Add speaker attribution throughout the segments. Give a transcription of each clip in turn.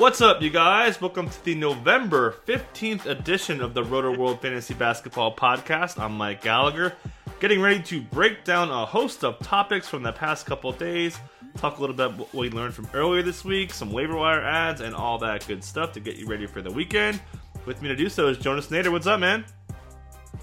Speaker 1: What's up, you guys? Welcome to the November 15th edition of the Rotoworld Fantasy Basketball Podcast. I'm Mike Gallagher, getting ready to break down a host of topics from the past couple days, talk a little bit what we learned from earlier this week, some waiver wire ads, and all that good stuff to get you ready for the weekend. With me to do so is Jonas Nader. What's up, man?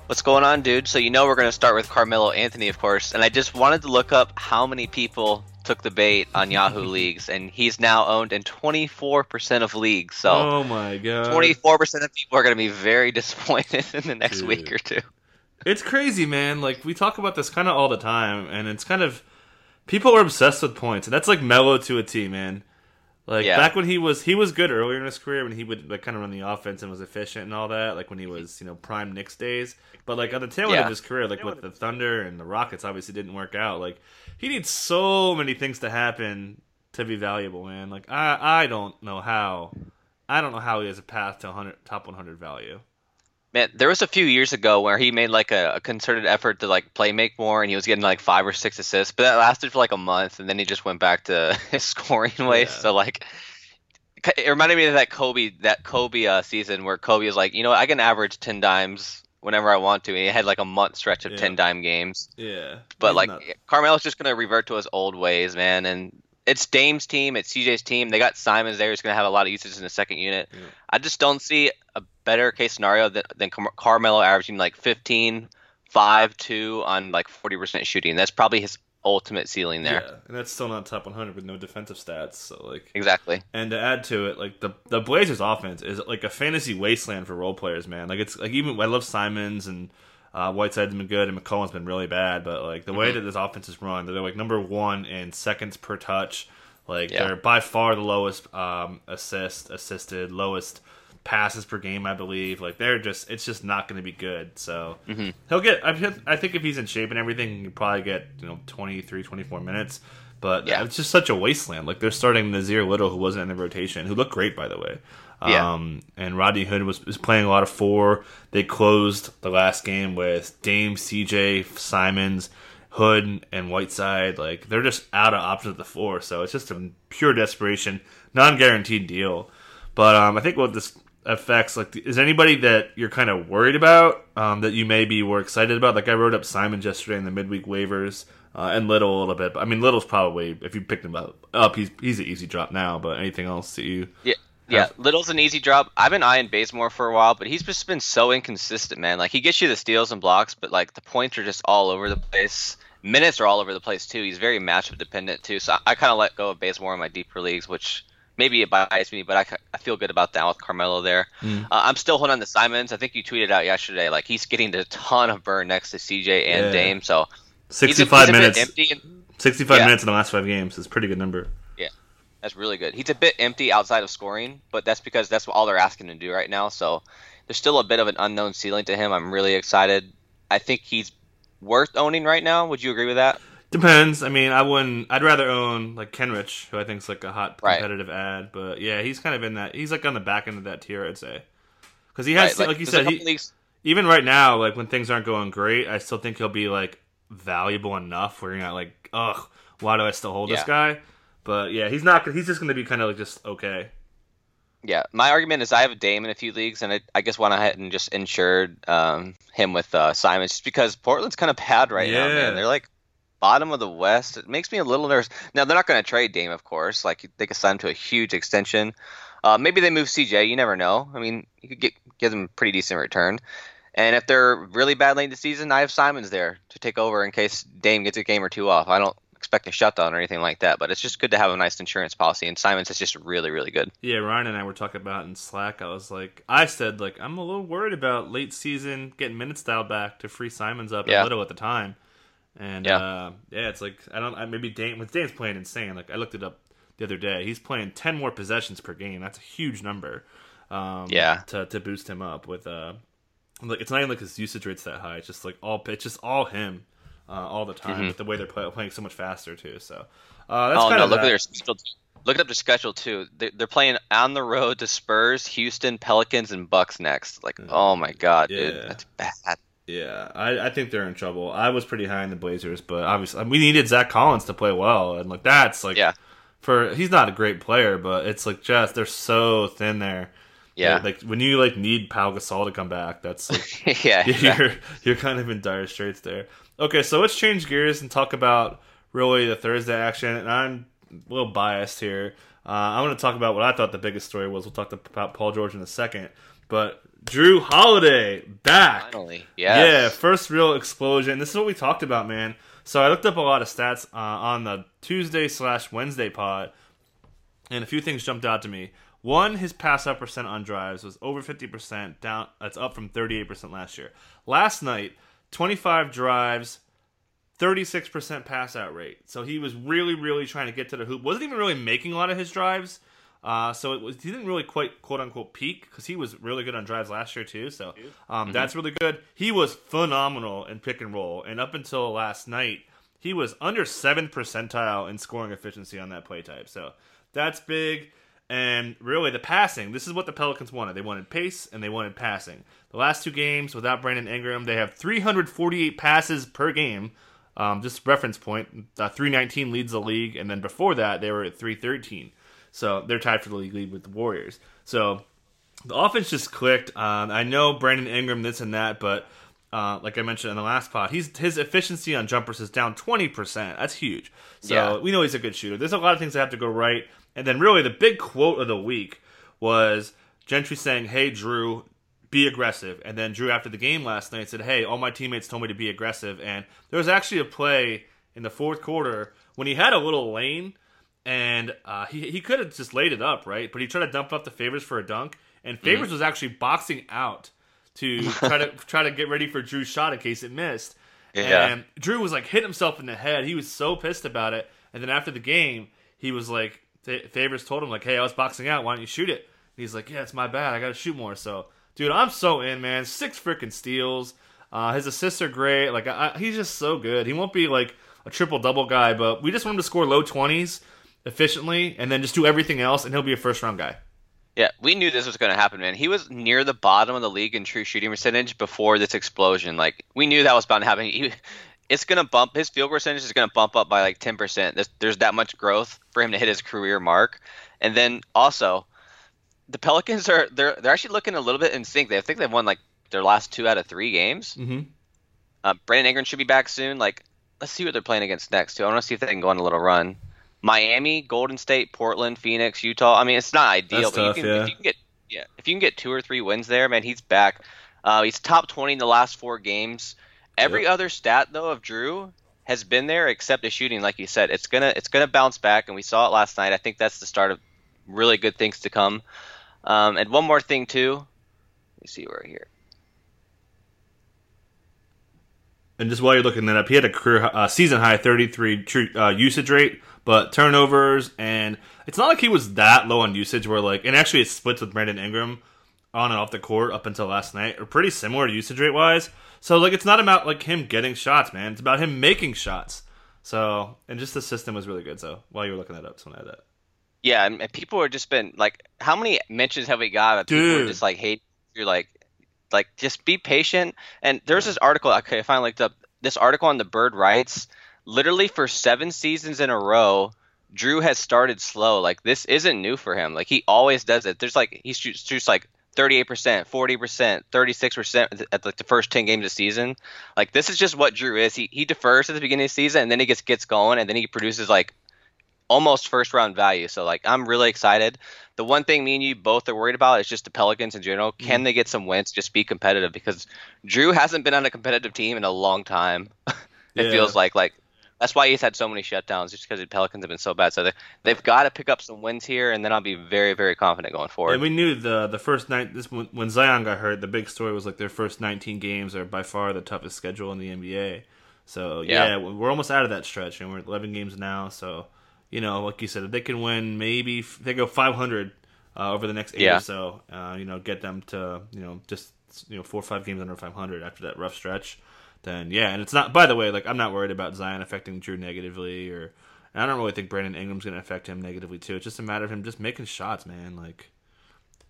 Speaker 2: What's going on, dude? So you know we're going to start with Carmelo Anthony, of course, and I just wanted to look up how many people took the bait on Yahoo leagues, and he's now owned in 24% of leagues. So,
Speaker 1: oh my god,
Speaker 2: 24% of people are going to be very disappointed in the next
Speaker 1: Dude.
Speaker 2: week or two.
Speaker 1: It's crazy, man. Like we talk about this kind of all the time, and it's kind of people are obsessed with points, and that's like Melo to a T, man. Like
Speaker 2: Yeah.
Speaker 1: back when he was he was good earlier in his career when he would like kind of run the offense and was efficient and all that. Like when he mm-hmm. was you know prime Knicks days, but like on the tail end
Speaker 2: Yeah.
Speaker 1: of his career, like with the Thunder and the Rockets, obviously didn't work out. Like he needs so many things to happen to be valuable, man. Like I I don't know how. I don't know how he has a path to 100, top 100 value.
Speaker 2: Man, there was a few years ago where he made like a, a concerted effort to like play make more, and he was getting like five or six assists, but that lasted for like a month, and then he just went back to his scoring ways.
Speaker 1: Yeah.
Speaker 2: So like, it reminded me of that Kobe that Kobe uh, season where Kobe was like, you know, what, I can average ten dimes whenever I want to, and he had like a month stretch of
Speaker 1: Yeah.
Speaker 2: ten dime games.
Speaker 1: Yeah,
Speaker 2: But
Speaker 1: He's
Speaker 2: like
Speaker 1: not-
Speaker 2: Carmelo's just gonna revert to his old ways, man, and. It's Dame's team. It's CJ's team. They got Simons there. Who's going to have a lot of usage in the second unit.
Speaker 1: Yeah.
Speaker 2: I just don't see a better case scenario than, than Car- Carmelo averaging like 15, 5, 2 on like 40% shooting. That's probably his ultimate ceiling there.
Speaker 1: Yeah, and that's still not top 100 with no defensive stats. So like,
Speaker 2: Exactly.
Speaker 1: and to add to it, like the the Blazers' offense is like a fantasy wasteland for role players, man. Like it's like even I love Simons and uh, Whiteside's been good and McCollum's been really bad, but like the
Speaker 2: Mm-hmm.
Speaker 1: way that this offense is run, they're like number one in seconds per touch. Like
Speaker 2: Yeah.
Speaker 1: they're by far the lowest um, assist assisted, lowest passes per game, I believe. Like they're just, it's just not going to be good. So
Speaker 2: Mm-hmm.
Speaker 1: he'll get. I, think if he's in shape and everything, he'll probably get you know 23, 24 minutes. But
Speaker 2: Yeah.
Speaker 1: it's just such a wasteland. Like they're starting Nassir Little, who wasn't in the rotation, who looked great by the way.
Speaker 2: Yeah.
Speaker 1: Um, and Rodney Hood was, was playing a lot of four. They closed the last game with Dame, CJ, Simons, Hood, and Whiteside. Like they're just out of options at the four. So it's just a pure desperation, non guaranteed deal. But um, I think what this affects, like, is anybody that you're kind of worried about um, that you maybe were excited about? Like I wrote up Simons yesterday in the midweek waivers. Uh, and Little a little bit, but I mean Little's probably if you picked him up, up he's he's an easy drop now. But anything else that you
Speaker 2: Yeah. Yeah, Little's an easy drop. I've been eyeing Bazemore for a while, but he's just been so inconsistent, man. Like he gets you the steals and blocks, but like the points are just all over the place. Minutes are all over the place too. He's very matchup dependent too. So I, I kind of let go of Bazemore in my deeper leagues, which maybe it biased me, but I, I feel good about that with Carmelo there.
Speaker 1: Mm.
Speaker 2: Uh, I'm still holding on to Simons. I think you tweeted out yesterday like he's getting a ton of burn next to CJ and
Speaker 1: Yeah.
Speaker 2: Dame. So he's a,
Speaker 1: 65
Speaker 2: he's a bit
Speaker 1: minutes.
Speaker 2: empty. And,
Speaker 1: 65
Speaker 2: Yeah.
Speaker 1: minutes in the last five games is a pretty good number.
Speaker 2: Yeah, that's really good. He's a bit empty outside of scoring, but that's because that's all they're asking him to do right now. So there's still a bit of an unknown ceiling to him. I'm really excited. I think he's worth owning right now. Would you agree with that?
Speaker 1: Depends. I mean, I wouldn't. I'd rather own like Kenrich, who I think's like a hot
Speaker 2: Right.
Speaker 1: competitive ad. But yeah, he's kind of in that. He's like on the back end of that tier, I'd say. Because he has,
Speaker 2: Right,
Speaker 1: like, you said, he,
Speaker 2: leagues-
Speaker 1: even right now, like when things aren't going great, I still think he'll be like valuable enough where you're not like, ugh, why do I still hold this guy? But yeah, he's not. He's just going to be kind of like just okay.
Speaker 2: yeah, my argument is I have a Dame in a few leagues, and I, I just went ahead and just insured um, him with uh, Simons just because Portland's kind of bad right now,
Speaker 1: Yeah.
Speaker 2: man. They're like bottom of the West. It makes me a little nervous. Now they're not going to trade Dame, of course. Like they could sign him to a huge extension. Uh, maybe they move CJ. You never know. I mean, you could get give them a pretty decent return. And if they're really bad late in the season, I have Simons there to take over in case Dame gets a game or two off. I don't expect a shutdown or anything like that, but it's just good to have a nice insurance policy. And Simons is just really, really good.
Speaker 1: Yeah, Ryan and I were talking about in Slack. I was like, I said like I'm a little worried about late season getting minutes dialed back to free Simons up
Speaker 2: Yeah.
Speaker 1: a little at the time, and
Speaker 2: Yeah.
Speaker 1: uh, yeah, it's like I don't. I, maybe Dame with Dame's playing insane. Like I looked it up the other day. He's playing ten more possessions per game. That's a huge number. Um,
Speaker 2: Yeah.
Speaker 1: To to boost him up with uh, like it's not even like his usage rate's that high. It's just like all it's just all him. Uh, all the time with the way they're play, playing so much faster too. So uh, that's
Speaker 2: Mm-hmm. oh
Speaker 1: kind
Speaker 2: no,
Speaker 1: of
Speaker 2: look at their schedule. Look up their schedule too. They- They're playing on the road to Spurs, Houston, Pelicans, and Bucks next. Like, oh my god, dude, that's bad.
Speaker 1: Yeah, I, I think they're in trouble. I was pretty high in the Blazers, but obviously we needed Zach Collins to play well, and like that's like
Speaker 2: Yeah.
Speaker 1: for he's not a great player, but it's like just they're so thin there.
Speaker 2: Yeah.
Speaker 1: Like when you like need Pau Gasol to come back, that's like,
Speaker 2: yeah.
Speaker 1: you're you're kind of in dire straits there. Okay, so let's change gears and talk about really the Thursday action. And I'm a little biased here. Uh, I want to talk about what I thought the biggest story was. We'll talk about Paul George in a second, but Jrue Holiday back.
Speaker 2: Finally,
Speaker 1: Yeah,
Speaker 2: yes.
Speaker 1: first real explosion. This is what we talked about, man. So I looked up a lot of stats uh, on the Tuesday slash Wednesday pod, and a few things jumped out to me. One, his pass up percent on drives was over fifty percent, down. That's up from thirty eight percent last year. Last night, twenty five drives, thirty six percent pass out rate. So he was really, really trying to get to the hoop. wasn't even really making a lot of his drives. Uh, so it was he didn't really quite quote unquote peak because he was really good on drives last year too. So um, that's really good. He was phenomenal in pick and roll, and up until last night, he was under seven percentile in scoring efficiency on that play type. So that's big. And really, the passing. This is what the Pelicans wanted. They wanted pace and they wanted passing. The last two games without Brandon Ingram, they have 348 passes per game. Um, just reference point, uh, 319 leads the league, and then before that, they were at 313. So they're tied for the league lead with the Warriors. So the offense just clicked. Um, I know Brandon Ingram, this and that, but uh, like I mentioned in the last pod, he's his efficiency on jumpers is down 20%. That's huge. So
Speaker 2: Yeah.
Speaker 1: we know he's a good shooter. There's a lot of things that have to go right. And then really the big quote of the week was Gentry saying, "Hey Jrue, be aggressive." And then Jrue after the game last night said, "Hey, all my teammates told me to be aggressive." And there was actually a play in the fourth quarter when he had a little lane and uh, he he could have just laid it up, right? But he tried to dump up the favors for a dunk, and favors was actually boxing out to try to try to get ready for Jrue's shot in case it missed.
Speaker 2: Yeah.
Speaker 1: And Jrue was like hit himself in the head. He was so pissed about it. And then after the game, he was like, Favors told him like, "Hey, I was boxing out. Why don't you shoot it?" And he's like, "Yeah, it's my bad. I got to shoot more." So, dude, I'm so in, man. Six freaking steals. Uh, his assists are great. Like, I, I- he's just so good. He won't be like a triple double guy, but we just want him to score low twenties efficiently, and then just do everything else, and he'll be a first round guy.
Speaker 2: Yeah, we knew this was going to happen, man. He was near the bottom of the league in true shooting percentage before this explosion. Like we knew that was bound to happen. He, it's going to bump his field goal percentage is going to bump up by like 10%. There's, there's that much growth for him to hit his career mark. And then also the Pelicans are they're they're actually looking a little bit in sync. They I think they've won like their last two out of 3 games.
Speaker 1: Mm-hmm.
Speaker 2: Uh, Brandon Ingram should be back soon. Like, let's see what they're playing against next too. I want to see if they can go on a little run. Miami, Golden State, Portland, Phoenix, Utah. I mean, it's not ideal,
Speaker 1: That's
Speaker 2: but
Speaker 1: tough,
Speaker 2: you can,
Speaker 1: yeah.
Speaker 2: if you can get yeah, if you can get two or three wins there, man, he's back. Uh, he's top twenty in the last four games. Every
Speaker 1: Yep.
Speaker 2: other stat though of Jrue has been there except the shooting. Like you said, it's gonna it's gonna bounce back, and we saw it last night. I think that's the start of really good things to come. Um, and one more thing too. Let me see where here.
Speaker 1: And just while you're looking that up, he had a career uh, season high 33 true, uh, usage rate, but turnovers and it's not like he was that low on usage. Where like, and actually it splits with Brandon Ingram on and off the court up until last night, are pretty similar usage rate wise. So like, it's not about like him getting shots, man. It's about him making shots. So and just the system was really good. So while you were looking that up, I had that.
Speaker 2: Yeah, and people are just been like, how many mentions have we got? That people are just like hate. You're like, like just be patient. And there's this article. Okay, I finally looked up this article on the Bird writes. Literally for seven seasons in a row, Jrue has started slow. Like this isn't new for him. Like he always does it. There's like he shoots, shoots like 38%, 40%, 36% at like the first 10 games of the season. Like this is just what Jrue is. He he defers at the beginning of the season and then he gets gets going and then he produces like almost first round value. So like I'm really excited. The one thing me and you both are worried about is just the Pelicans in general. Mm-hmm. Can they get some wins? Just be competitive because Jrue hasn't been on a competitive team in a long time. it
Speaker 1: Yeah.
Speaker 2: feels like like that's why he's had so many shutdowns just because the Pelicans have been so bad. So they they've got to pick up some wins here, and then I'll be very very confident going forward.
Speaker 1: And we knew the the first night this when, when Zion got hurt, the big story was like their first 19 games are by far the toughest schedule in the NBA. So yeah,
Speaker 2: Yeah.
Speaker 1: we're almost out of that stretch, and we're 11 games now. So you know, like you said, if they can win, maybe they go 500 uh, over the next eight
Speaker 2: Yeah.
Speaker 1: or so, uh, you know, get them to you know just you know four or five games under 500 after that rough stretch. Then yeah, and it's not. By the way, like I'm not worried about Zion affecting Jrue negatively, or and I don't really think Brandon Ingram's going to affect him negatively too. It's just a matter of him just making shots, man. Like.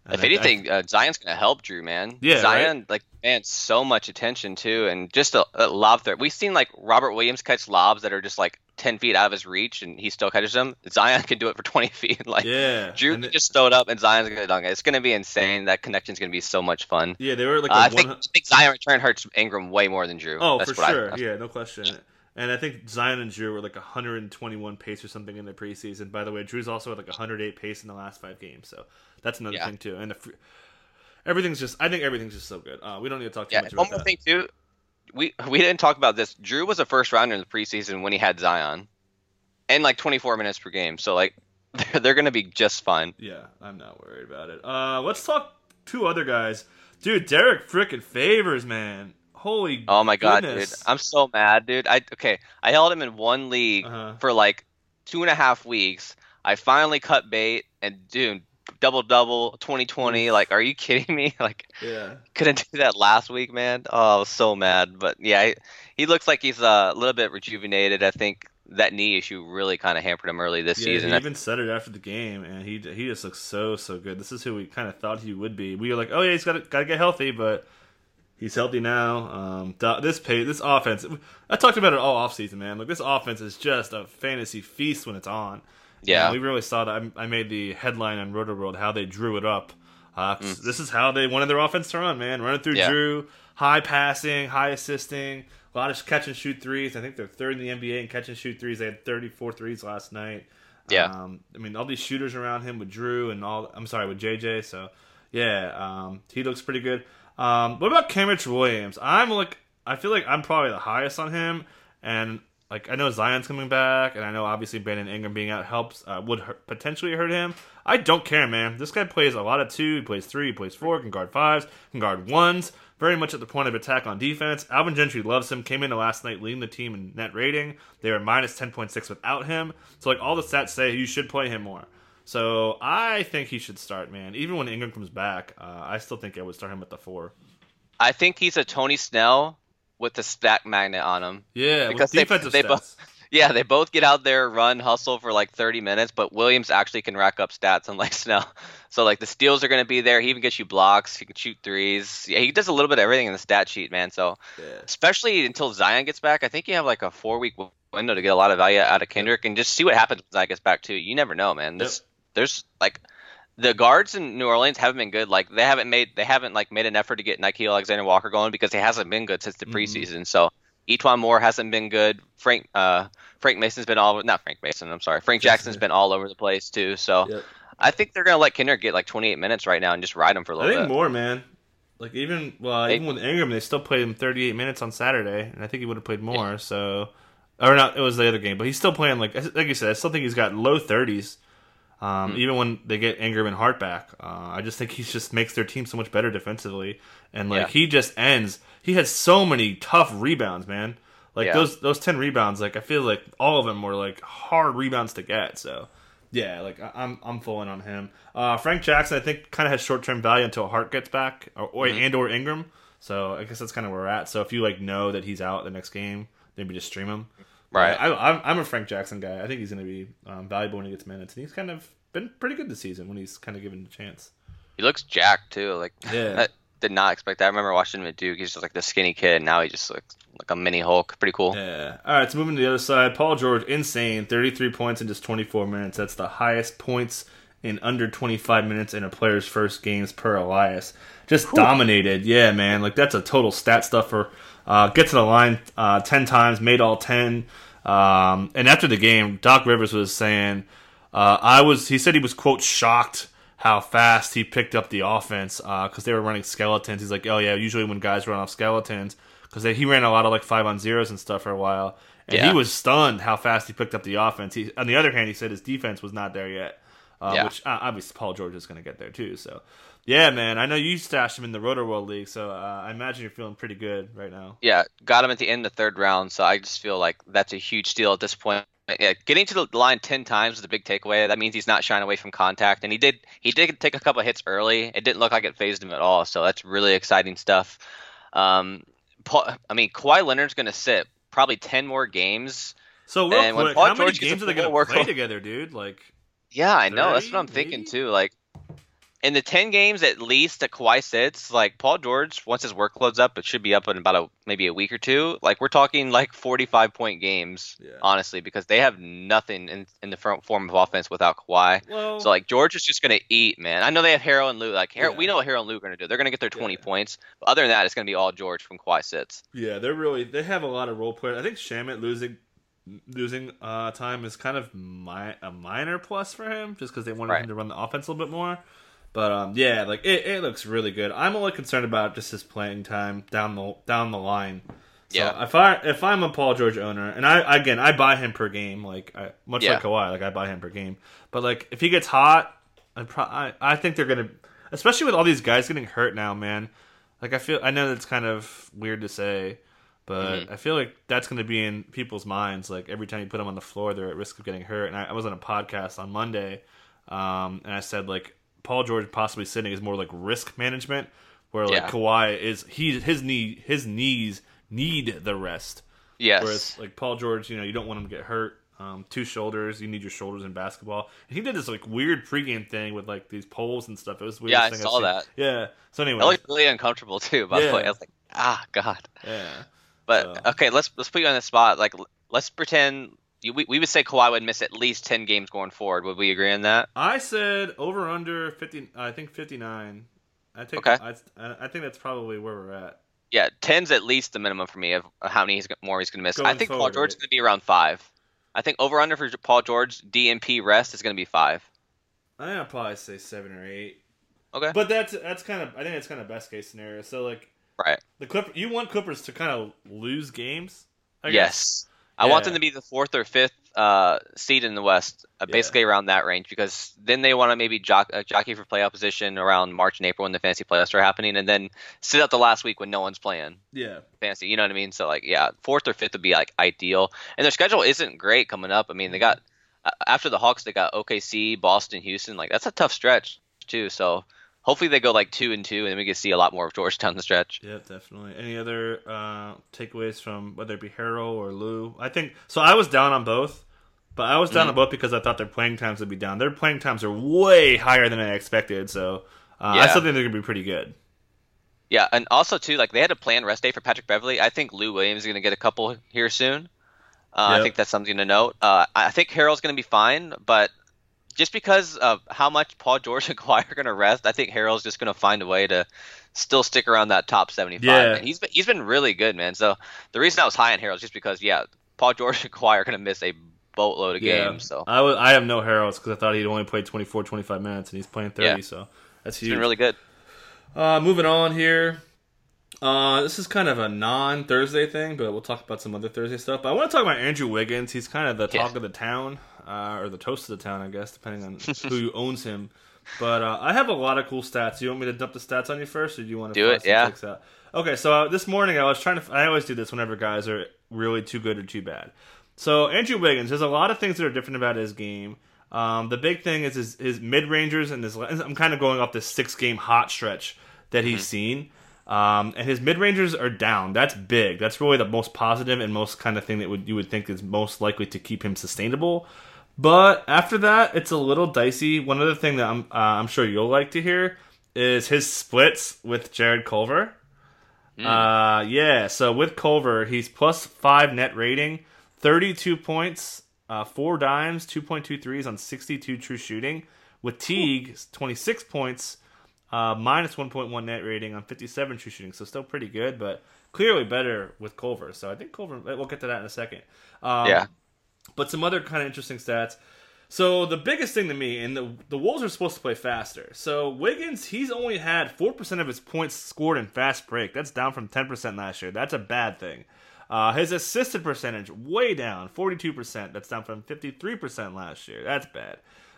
Speaker 2: if
Speaker 1: I- I-
Speaker 2: anything, uh, Zion's going to help Jrue, man.
Speaker 1: Yeah,
Speaker 2: Zion, like, man, so much attention too, and just a, a lob threat. We've seen like Robert Williams catch lobs that are just like ten feet out of his reach and he still catches him. Zion can do it for twenty feet. like
Speaker 1: yeah,
Speaker 2: Jrue
Speaker 1: and
Speaker 2: can
Speaker 1: they-
Speaker 2: just throw it up and Zion's gonna dunk it. It's gonna be insane. That connection's gonna be so much fun.
Speaker 1: yeah, they were like
Speaker 2: Uh, I think I think Zion return hurts Ingram way more than Jrue.
Speaker 1: oh,
Speaker 2: That's
Speaker 1: for sure.
Speaker 2: I,
Speaker 1: yeah, no question. And I think Zion and Jrue were like 121 pace or something in the preseason. By the way, Jrue's also at like 108 pace in the last five games, so that's another
Speaker 2: Yeah.
Speaker 1: thing too. And the, everything's just, I think everything's just so good. Uh, we don't need to talk too
Speaker 2: Yeah,
Speaker 1: much
Speaker 2: one more
Speaker 1: that.
Speaker 2: thing too. We we didn't talk about this. Jrue was a first rounder in the preseason when he had Zion, and like 24 minutes per game. So like they're, they're gonna be just fine.
Speaker 1: Yeah, I'm not worried about it. Uh, let's talk two other guys, dude. Derek frickin' Favors, man. Holy,
Speaker 2: Oh my god, dude! I'm so mad, dude. I okay. I held him in one league
Speaker 1: Uh-huh.
Speaker 2: for like two and a half weeks. I finally cut bait, and dude, double double 2020. Like, are you kidding me? Like,
Speaker 1: yeah.
Speaker 2: couldn't do that last week, man. Oh, I was so mad. But yeah, he, he looks like he's uh, a little bit rejuvenated. I think that knee issue really kind of hampered him early this
Speaker 1: Yeah,
Speaker 2: season.
Speaker 1: he even said it after the game, and he he just looks so so good. This is who we kind of thought he would be. We were like, oh yeah, he's got to got to get healthy, but he's healthy now. Um, this pay this offense, I talked about it all offseason, man. Like this offense is just a fantasy feast when it's on.
Speaker 2: Yeah.
Speaker 1: We really saw that. I, I made the headline on Rotoworld how they drew it up. Uh, 'cause This is how they wanted their offense to run, man. Running through
Speaker 2: Mm. Yeah.
Speaker 1: Jrue, high passing, high assisting, a lot of catch and shoot threes. I think they're third in the NBA in catch and shoot threes. They had 34 threes last night.
Speaker 2: Yeah.
Speaker 1: Um, I mean, all these shooters around him with Jrue and all. I'm sorry, with JJ. So, yeah, um, he looks pretty good. Um, what about Kenrich Williams? I'm like, I feel like I'm probably the highest on him, and like I know Zion's coming back, and I know obviously Brandon Ingram being out helps uh, would hurt, potentially hurt him. I don't care, man. This guy plays a lot of two, he plays three, he plays four, can guard fives, can guard ones. Very much at the point of attack on defense. Alvin Gentry loves him. Came into last night leading the team in net rating. They were minus ten point six without him. So like all the stats say, you should play him more. So I think he should start, man. Even when Ingram comes back, uh, I still think I would start him at the four.
Speaker 2: I think he's a Tony Snell with the stack magnet on them.
Speaker 1: Yeah,
Speaker 2: Because they-
Speaker 1: defensive
Speaker 2: they
Speaker 1: stats.
Speaker 2: both- Yeah, they both get out there, run, hustle for like 30 minutes, but Williams actually can rack up stats unlike Snell. So like the steals are going to be there. He even gets you blocks. He can shoot threes. Yeah, he does a little bit of everything in the stat sheet, man. So
Speaker 1: yeah.
Speaker 2: especially until Zion gets back, I think you have like a four week window to get a lot of value out of Kenrich and just see what happens when Zion gets back too. You never know, man. This there's like the guards in New Orleans haven't been good. Like they haven't made they haven't like made an effort to get Nickeil Alexander Walker going because he hasn't been good since the
Speaker 1: Mhm.
Speaker 2: preseason. So E'Twaun Moore hasn't been good. Frank uh Frank Mason's been all over, not Frank Mason. I'm sorry. Frank Jackson's been all over the place too. So
Speaker 1: Yep.
Speaker 2: I think they're gonna let Kinder get like 28 minutes right now and just ride him for a little bit.
Speaker 1: I think
Speaker 2: bit.
Speaker 1: more, man. Like even well,
Speaker 2: They-
Speaker 1: even with Ingram, they still played him 38 minutes on Saturday, and I think he would have played more. So, or not, it was the other game, but he's still playing like like you said. I still think he's got low 30s. Um,
Speaker 2: Hmm.
Speaker 1: Even when they get Ingram and Hart back, uh, I just think he just makes their team so much better defensively, and like
Speaker 2: Yeah.
Speaker 1: he just ends. He has so many tough rebounds, man. Like
Speaker 2: Yeah.
Speaker 1: those those 10 rebounds, like I feel like all of them were like hard rebounds to get. So. Yeah, like I- I'm, I'm full in on him. Uh, Frank Jackson, I think, kind of has short term value until Hart gets back, or, or
Speaker 2: Mm-hmm.
Speaker 1: and or Ingram. So I guess that's kind of where we're at. So if you like know that he's out the next game, maybe just stream him.
Speaker 2: Right.
Speaker 1: I, I'm, I'm a Frank Jackson guy. I think he's going to be um, valuable when he gets minutes, and he's kind of been pretty good this season when he's kind of given a chance.
Speaker 2: He looks jacked too. Like
Speaker 1: Yeah.
Speaker 2: I did not expect that. I remember watching him at Duke. He's just like the skinny kid. Now he just looks like a mini Hulk. Pretty cool.
Speaker 1: Yeah. All right, so moving to the other side, Paul George, insane, 33 points in just 24 minutes. That's the highest points in under 25 minutes in a player's first games per Elias. Just dominated. Yeah, man. Like that's a total stat stuffer. Uh, get to the line uh, 10 times, made all 10. Um, and after the game, Doc Rivers was saying, uh, I was. He said he was quote shocked how fast he picked up the offense because they were running skeletons. He's like, oh yeah, usually when guys run off skeletons because he ran a lot of like five on zeros and stuff for a while, and
Speaker 2: Yeah.
Speaker 1: he was stunned how fast he picked up the offense. He, on the other hand, he said his defense was not there yet, uh,
Speaker 2: Yeah.
Speaker 1: which uh, obviously Paul George is going to get there too. So. Yeah, man. I know you stashed him in the Rotoworld League, so uh, I imagine you're feeling pretty good right now.
Speaker 2: Yeah, got him at the end of the third round. So I just feel like that's a huge steal at this point. Yeah, getting to the line ten times is a big takeaway. That means he's not shying away from contact, and he did. He did take a couple hits early. It didn't look like it phased him at all. So that's really exciting stuff. Um, Paul, I mean, Kawhi Leonard's going to sit probably ten more games.
Speaker 1: So real
Speaker 2: when
Speaker 1: quick, how
Speaker 2: George a
Speaker 1: games are they going to play together, dude? Like,
Speaker 2: Yeah, I know. That's what I'm thinking too. Like, in the 10 games at least that Kawhi sits, like Paul George, once his workload's up, it should be up in about a maybe a week or two. Like we're talking like 45 point games,
Speaker 1: Yeah.
Speaker 2: honestly, because they have nothing in, in the front form of offense without Kawhi.
Speaker 1: Well,
Speaker 2: So like George is just gonna eat, man. I know they have Harrell and Lou. Like Harrell,
Speaker 1: Yeah.
Speaker 2: we know what Harrell and Lou are gonna do. They're gonna get their 20
Speaker 1: Yeah.
Speaker 2: points. But other than that, it's gonna be all George from Kawhi sits.
Speaker 1: yeah, they're really they have a lot of role players. I think Shamet losing losing uh, time is kind of mi- a minor plus for him, just because they wanted
Speaker 2: Right.
Speaker 1: him to run the offense a little bit more. But um, yeah, like it, it looks really good. I'm only concerned about just his playing time down the down the line. So
Speaker 2: Yeah.
Speaker 1: if I if I'm a Paul George owner, and I again I buy him per game, like I, much
Speaker 2: Yeah.
Speaker 1: like Kawhi, like I buy him per game. But like if he gets hot, I pro- I, I think they're gonna, especially with all these guys getting hurt now, man. Like I feel I know that's kind of weird to say, but
Speaker 2: Mm-hmm.
Speaker 1: I feel like that's going to be in people's minds. Like every time you put them on the floor, they're at risk of getting hurt. And I, I was on a podcast on Monday, um, and I said like Paul George possibly sitting is more like risk management, where like
Speaker 2: Yeah.
Speaker 1: Kawhi is he his knee his knees need the rest,
Speaker 2: Yes.
Speaker 1: whereas like Paul George, you know, you don't want him to get hurt. Um, two shoulders, you need your shoulders in basketball. And he did this like weird pregame thing with like these poles and stuff. It was weird.
Speaker 2: Yeah, I saw that.
Speaker 1: Yeah. So anyway,
Speaker 2: that looked really uncomfortable too. By
Speaker 1: Yeah.
Speaker 2: the way, I was like, ah, God.
Speaker 1: yeah.
Speaker 2: But
Speaker 1: So-
Speaker 2: okay, let's let's put you on the spot. Like, let's pretend we we would say Kawhi would miss at least 10 games going forward. Would we agree on that?
Speaker 1: I said over under fifty. I think fifty nine. I think.
Speaker 2: Okay.
Speaker 1: I, I think that's probably where we're at.
Speaker 2: Yeah, 10's at least the minimum for me of how many he's, more he's going to miss. I
Speaker 1: Going
Speaker 2: think Paul
Speaker 1: forward,
Speaker 2: George is
Speaker 1: right?
Speaker 2: going to be around five. I think over under for Paul George DNP rest is going to be five.
Speaker 1: I think I'd probably say seven or eight.
Speaker 2: Okay.
Speaker 1: But that's that's kind of. I think that's kind of best case scenario. So like
Speaker 2: right.
Speaker 1: the Clip, you want Clippers to kind of lose games. I guess?
Speaker 2: Yes. I want them to be the fourth or fifth uh, seed in the West, uh,
Speaker 1: Yeah.
Speaker 2: basically around that range, because then they want to maybe jock, uh, jockey for playoff position around March and April when the fantasy playoffs are happening, and then sit out the last week when no one's playing
Speaker 1: Yeah.
Speaker 2: fantasy. You know what I mean? So like, yeah, fourth or fifth would be like ideal. And their schedule isn't great coming up. I mean, they got uh, after the Hawks, they got OKC, Boston, Houston. Like that's a tough stretch too. So hopefully they go like two and two, and then we can see a lot more of George down the stretch.
Speaker 1: Yeah, definitely. Any other uh, takeaways from whether it be Harrell or Lou? I think so. I was down on both, but I was down
Speaker 2: Mhm.
Speaker 1: on both because I thought their playing times would be down. Their playing times are way higher than I expected, so uh, I
Speaker 2: Yeah.
Speaker 1: still think they're gonna be pretty good.
Speaker 2: Yeah, and also too, like they had a planned rest day for Patrick Beverley. I think Lou Williams is going to get a couple here soon. Uh,
Speaker 1: Yep.
Speaker 2: I think that's something to note. Uh, I I think Harrell's going to be fine, but just because of how much Paul George and Kawhi are going to rest, I think Harrell's just going to find a way to still stick around that top 75.
Speaker 1: Yeah.
Speaker 2: And he's been, he's been really good, man. So the reason I was high on Harrell is just because, yeah, Paul George and Kawhi are going to miss a boatload of games. So
Speaker 1: I was I have no Harrells because I thought he'd only played 24, 25 minutes, and he's playing thirty.
Speaker 2: Yeah.
Speaker 1: So that's huge.
Speaker 2: been really good.
Speaker 1: Uh, moving on here. Uh, this is kind of a non Thursday thing, but we'll talk about some other Thursday stuff. But I want to talk about Andrew Wiggins. He's kind of the
Speaker 2: Yeah.
Speaker 1: talk of the town, uh, or the toast of the town, I guess, depending on who owns him. But uh, I have a lot of cool stats. You want me to dump the stats on you first, or do you want to
Speaker 2: Do it, yeah.
Speaker 1: Out? Okay, so uh, this morning I was trying to. I always do this whenever guys are really too good or too bad. So Andrew Wiggins, there's a lot of things that are different about his game. Um, the big thing is his, his mid rangers and his. I'm kind of going off this six game hot stretch that he's seen. Um, and his mid rangers are down. That's big. That's really the most positive and most kind of thing that would you would think is most likely to keep him sustainable. But after that, it's a little dicey. One other thing that I'm uh, I'm sure you'll like to hear is his splits with Jarrett Culver. Uh, yeah. So with Culver, he's plus five net rating, thirty-two points, uh, four dimes, two point two threes on sixty-two true shooting. With Teague, twenty-six points, uh, minus one point one net rating on fifty-seven true shooting. So still pretty good, but clearly better with Culver. So I think Culver. We'll get to that in a second. Um,
Speaker 2: Yeah.
Speaker 1: But some other kind of interesting stats. So the biggest thing to me, and the the Wolves are supposed to play faster. So Wiggins, he's only had four percent of his points scored in fast break. That's down from ten percent last year. That's a bad thing. Uh, his assisted percentage way down, forty two percent. That's down from fifty three percent last year. That's bad.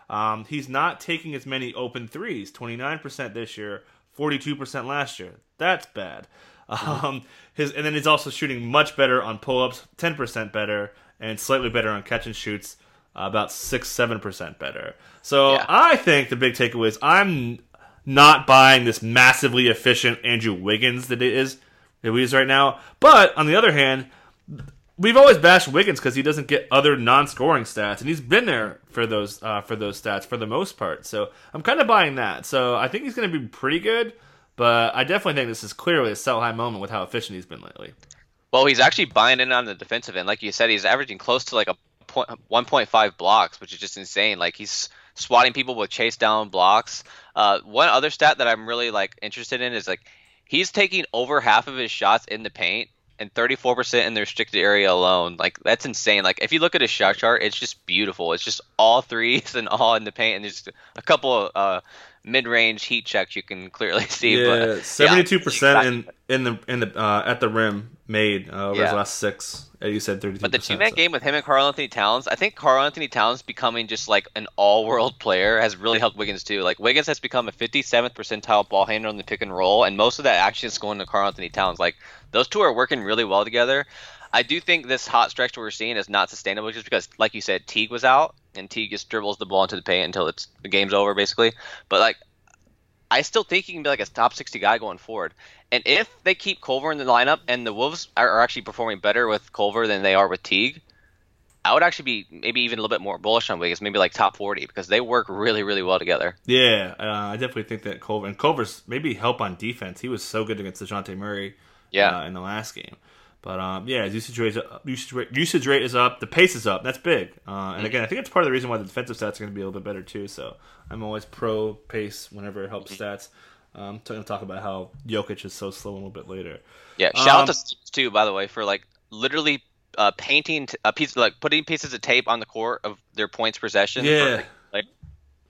Speaker 1: Um, he's not taking as many open threes, twenty nine percent this year, forty two percent last year. That's bad. Um, his and then he's also shooting much better on pull ups, ten percent better, and slightly better on catch and shoots, uh, about six seven percent better. So
Speaker 2: Yeah.
Speaker 1: I think the big takeaway is I'm not buying this massively efficient Andrew Wiggins that it is that he is right now. But on the other hand, we've always bashed Wiggins because he doesn't get other non-scoring stats, and he's been there for those uh, for those stats for the most part. So I'm kind of buying that. So I think he's going to be pretty good, but I definitely think this is clearly a sell high moment with how efficient he's been lately.
Speaker 2: Well, he's actually buying in on the defensive end. Like you said, he's averaging close to like a point, 1.5 blocks, which is just insane. Like he's swatting people with chase down blocks. Uh, one other stat that I'm really like interested in is like he's taking over half of his shots in the paint and 34% in the restricted area alone. Like that's insane. Like if you look at his shot chart, it's just beautiful. It's just all threes and all in the paint, and there's a couple of uh, mid-range heat checks you can clearly see.
Speaker 1: Yeah, seventy-two percent in in the in the uh, at the rim made uh, over yeah. his last six. You said thirty.
Speaker 2: But the two-man so. game with him and Karl-Anthony Towns, I think Karl-Anthony Towns becoming just like an all-world player has really helped Wiggins too. Like Wiggins has become a 57th percentile ball handler on the pick and roll, and most of that action is going to Karl-Anthony Towns. Like those two are working really well together. I do think this hot stretch we're seeing is not sustainable just because, like you said, Teague was out and Teague just dribbles the ball into the paint until it's the game's over, basically. But like, I still think he can be like a top 60 guy going forward. And if they keep Culver in the lineup and the Wolves are, actually performing better with Culver than they are with Teague, I would actually be maybe even a little bit more bullish on Wiggins, maybe like top 40 because they work really, really well together.
Speaker 1: Yeah, uh, I definitely think that Culver and Culver's maybe help on defense. He was so good against Dejounte Murray
Speaker 2: yeah.
Speaker 1: Uh, in the last game. But um, yeah, usage rate, usage rate, usage rate is up. The pace is up. That's big. Uh, and mm-hmm. again, I think it's part of the reason why the defensive stats are going to be a little bit better too. So I'm always pro pace whenever it helps mm-hmm. stats. Um, going to talk about how Jokic is so slow a little bit later.
Speaker 2: Yeah, shout um, out to Steve too, by the way, for like literally uh, painting a piece, like putting pieces of tape on the court of their points possession.
Speaker 1: Yeah.
Speaker 2: For, like,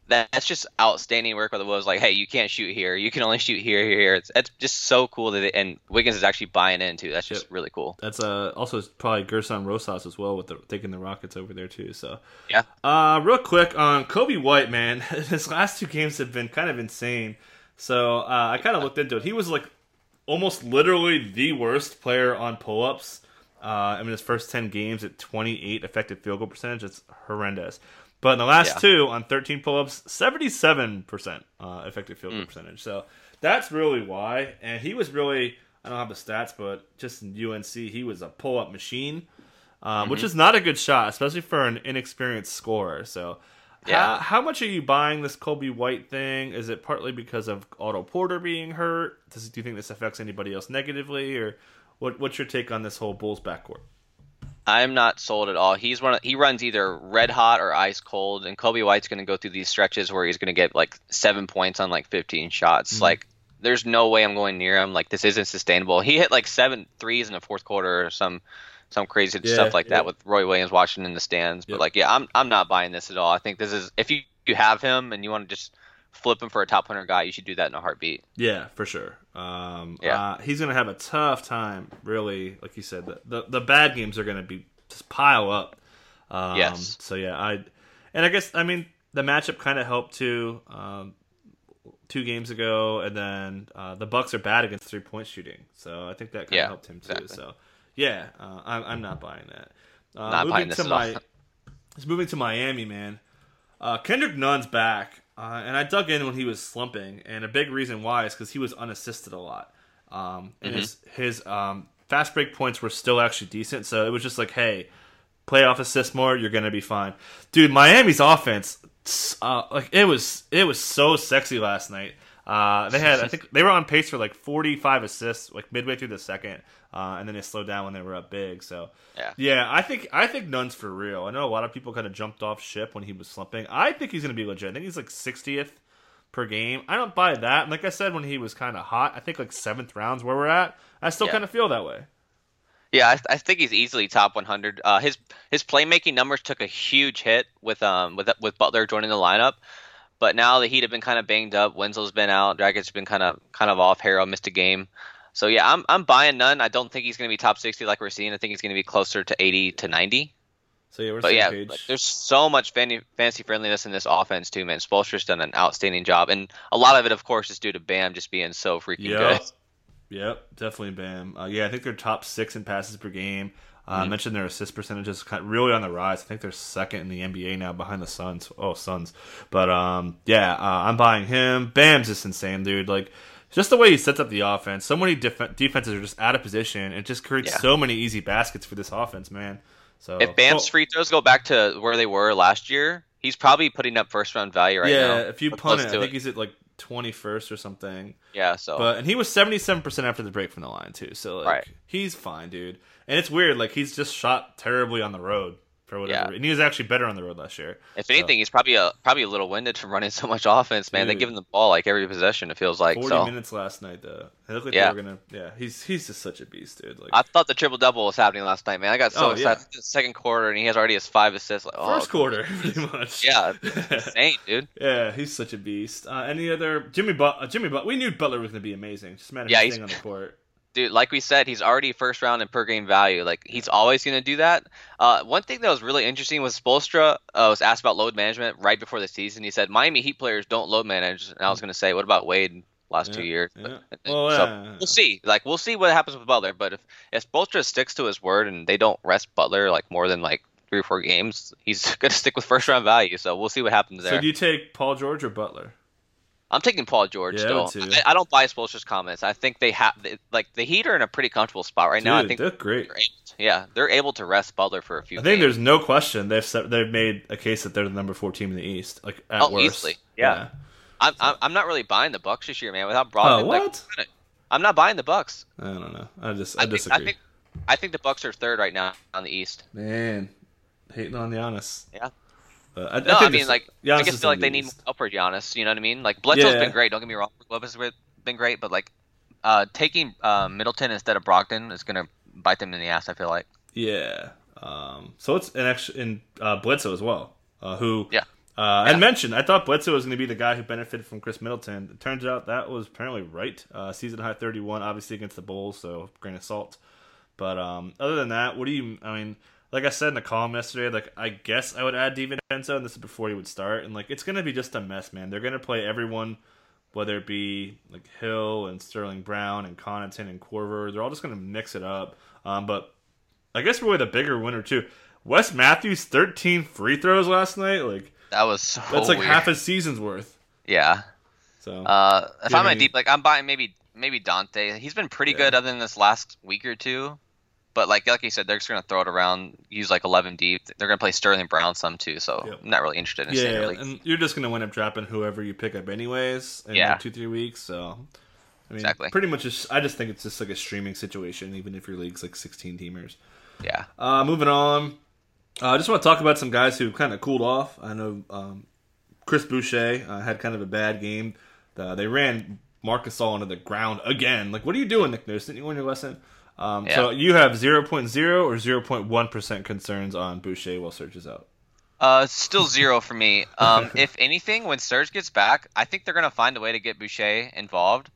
Speaker 2: that's just outstanding work by the Wolves. Like, hey, you can't shoot here. You can only shoot here, here, here. It's, it's just so cool that, and Wiggins is actually buying into. That's just yep. really cool.
Speaker 1: That's uh also probably Gersson Rosas as well with the, taking the Rockets over there too. So
Speaker 2: yeah.
Speaker 1: Uh, real quick on Coby White, man, his last two games have been kind of insane. So uh, I kind of looked into it. He was like almost literally the worst player on pull ups. Uh, I mean, his first 10 games at 28 effective field goal percentage, it's horrendous. But in the last yeah. two, on 13 pull ups, 77% uh, effective field goal mm. percentage. So that's really why. And he was really, I don't have the stats, but just in UNC, he was a pull up machine, uh, mm-hmm. which is not a good shot, especially for an inexperienced scorer. So yeah. How, how, much are you buying this Coby White thing? Is it partly because of Otto Porter being hurt? Does, do you think this affects anybody else negatively, or what, what's your take on this whole Bulls backcourt?
Speaker 2: I'm not sold at all. He's one. Of, he runs either red hot or ice cold, and Coby White's going to go through these stretches where he's going to get like seven points on like 15 shots. Mm-hmm. Like, there's no way I'm going near him. Like, this isn't sustainable. He hit like seven threes in the fourth quarter or some some crazy yeah, stuff like yeah. that with Roy Williams watching in the stands. But like, yeah, I'm I'm not buying this at all. I think this is if you you have him and you want to just flip him for a top hundred guy, you should do that in a heartbeat.
Speaker 1: Yeah, for sure. Um, yeah, uh, he's gonna have a tough time. Really, like you said, the the, the bad games are gonna be just pile up. Um,
Speaker 2: yes.
Speaker 1: So yeah, I and I guess I mean the matchup kind of helped too. Um, two games ago, and then uh, the Bucks are bad against three point shooting, so I think that kind of yeah, helped him too. Exactly. So yeah, uh, I'm, I'm not buying that.
Speaker 2: Uh, not moving to my,
Speaker 1: It's moving to Miami, man. Uh, Kendrick Nunn's back, uh, and I dug in when he was slumping, and a big reason why is because he was unassisted a lot, um, and mm-hmm. his his um, fast break points were still actually decent. So it was just like, hey, play off assist more, you're gonna be fine, dude. Miami's offense, uh, like it was it was so sexy last night. Uh, they had, I think, they were on pace for like 45 assists, like midway through the second, uh, and then they slowed down when they were up big. So,
Speaker 2: yeah,
Speaker 1: yeah, I think I think Nunn's for real. I know a lot of people kind of jumped off ship when he was slumping. I think he's going to be legit. I think he's like 60th per game. I don't buy that. And like I said, when he was kind of hot, I think like seventh rounds where we're at. I still yeah. kind of feel that way.
Speaker 2: Yeah, I, I, think he's easily top 100. Uh, his his playmaking numbers took a huge hit with um with with Butler joining the lineup. But now the Heat have been kind of banged up. Winslow's been out. Dragic's been kind of kind of off. Harrell missed a game. So yeah, I'm I'm buying Nunn. I don't think he's going to be top 60 like we're seeing. I think he's going to be closer to 80 to 90.
Speaker 1: So yeah, we're
Speaker 2: but yeah, there's so much fancy friendliness in this offense too, man. Spoelstra's done an outstanding job, and a lot of it, of course, is due to Bam just being so freaking yep. good.
Speaker 1: Yep, definitely Bam. Uh, yeah, I think they're top six in passes per game. Uh, mm-hmm. I mentioned their assist percentages kind of really on the rise. I think they're second in the NBA now behind the Suns. Oh, Suns. But um, yeah, uh, I'm buying him. Bam's just insane, dude. Like just the way he sets up the offense. So many def- defenses are just out of position. It just creates
Speaker 2: Yeah.
Speaker 1: so many easy baskets for this offense, man. So
Speaker 2: If Bam's free throws go back to where they were last year, he's probably putting up first round value right
Speaker 1: yeah,
Speaker 2: now.
Speaker 1: Yeah, if you punt it, I think he's at like twenty first or something.
Speaker 2: yeah. So
Speaker 1: But and he was seventy seven percent after the break from the line too. So like
Speaker 2: Right.
Speaker 1: he's fine, dude. And it's weird, like he's just shot terribly on the road for whatever.
Speaker 2: Yeah.
Speaker 1: And he was actually better on the road last year.
Speaker 2: if anything, he's probably a probably a little winded from running so much offense. Man, they give him the ball like every possession. It feels like
Speaker 1: Forty
Speaker 2: so.
Speaker 1: minutes last night though. It looked like
Speaker 2: Yeah.
Speaker 1: they were gonna yeah, he's he's just such a beast, dude. Like
Speaker 2: I thought the triple double was happening last night, man. I got so
Speaker 1: Oh,
Speaker 2: excited. The second quarter, and he has already his five assists. Like, oh,
Speaker 1: first quarter, pretty much.
Speaker 2: Yeah, insane, dude.
Speaker 1: Yeah, he's such a beast. Uh, any other Jimmy But uh, Jimmy But we knew Butler was gonna be amazing. Just of
Speaker 2: Yeah,
Speaker 1: staying
Speaker 2: he's-
Speaker 1: on the court.
Speaker 2: Dude, like we said, he's already first round in per game value. Like he's always going to do that. Uh, one thing that was really interesting was Spoelstra uh, was asked about load management right before the season. He said Miami Heat players don't load manage, and I was going to say, what about Wade last two years?
Speaker 1: yeah.
Speaker 2: But-
Speaker 1: Well,
Speaker 2: so
Speaker 1: yeah.
Speaker 2: we'll see. Like we'll see what happens with Butler. But if if Spoelstra sticks to his word and they don't rest Butler like more than like three or four games, he's going to stick with first round value. So we'll see what happens there.
Speaker 1: So do you take Paul George or Butler?
Speaker 2: I'm taking Paul George
Speaker 1: Yeah, I
Speaker 2: still. I, I don't buy Spoelstra's comments. I think they have like the Heat are in a pretty comfortable spot right now. I think
Speaker 1: they're great.
Speaker 2: they're able to, yeah, they're able to rest Butler for a few.
Speaker 1: I think
Speaker 2: games.
Speaker 1: there's no question they've set, they've made a case that they're the number four team in the East. Like at
Speaker 2: Oh,
Speaker 1: worst.
Speaker 2: easily. Yeah. I'm, I'm I'm not really buying the Bucks this year, man. Without Brogdon, oh, like,
Speaker 1: what?
Speaker 2: I'm not buying the Bucks.
Speaker 1: I don't know. I just I,
Speaker 2: I think,
Speaker 1: disagree.
Speaker 2: I think I think the Bucks are third right now on the East.
Speaker 1: Man, hating on Giannis.
Speaker 2: Yeah.
Speaker 1: But I,
Speaker 2: No, I,
Speaker 1: think
Speaker 2: mean like
Speaker 1: Giannis
Speaker 2: I just feel like they need more
Speaker 1: East.
Speaker 2: upward Giannis. You know what I mean? Like Bledsoe's
Speaker 1: Yeah.
Speaker 2: been great. Don't get me wrong. Lopez has been great, but like uh, taking uh, Middleton instead of Brogdon is gonna bite them in the ass. I feel like.
Speaker 1: Yeah. Um, so it's an extra in uh, Bledsoe as well, uh, who
Speaker 2: Yeah.
Speaker 1: Uh, I mentioned I thought Bledsoe was going to be the guy who benefited from Khris Middleton. It turns out that was apparently right. Uh, season high 31, obviously against the Bulls, so grain of salt. But um, other than that, what do you? I mean, like I said in the column yesterday, like I guess I would add DiVincenzo, and this is before he would start. And like it's going to be just a mess, man. They're going to play everyone, whether it be like Hill and Sterling Brown and Connaughton and Korver. They're all just going to mix it up. Um, but I guess really the bigger winner too. Wes Matthews, 13 free throws last night. Like
Speaker 2: That was so
Speaker 1: that's like
Speaker 2: weird.
Speaker 1: half a season's worth.
Speaker 2: Yeah.
Speaker 1: So
Speaker 2: Uh, if I'm a deep, like I'm buying maybe maybe Donte. He's been pretty
Speaker 1: Yeah.
Speaker 2: good other than this last week or two. But like like you said, they're just gonna throw it around, use like 11 deep. They're gonna play Sterling Brown some too. So
Speaker 1: Yep.
Speaker 2: I'm not really interested in staying
Speaker 1: yeah,
Speaker 2: really.
Speaker 1: and you're just gonna wind up dropping whoever you pick up anyways in
Speaker 2: Yeah.
Speaker 1: like two three weeks. So I mean,
Speaker 2: Exactly.
Speaker 1: pretty much. Just, I just think it's just like a streaming situation, even if your league's like 16 teamers.
Speaker 2: Yeah.
Speaker 1: Uh, moving on, uh, I just want to talk about some guys who kind of cooled off. I know um, Chris Boucher uh, had kind of a bad game. Uh, they ran Marc Gasol into the ground again. Like, what are you doing, Nick Nurse? Didn't you learn your lesson? Um, So you have 0.0 or 0.1 percent concerns on Boucher while Serge is out.
Speaker 2: Uh, still zero for me. Um, if anything, when Serge gets back, I think they're gonna find a way to get Boucher involved.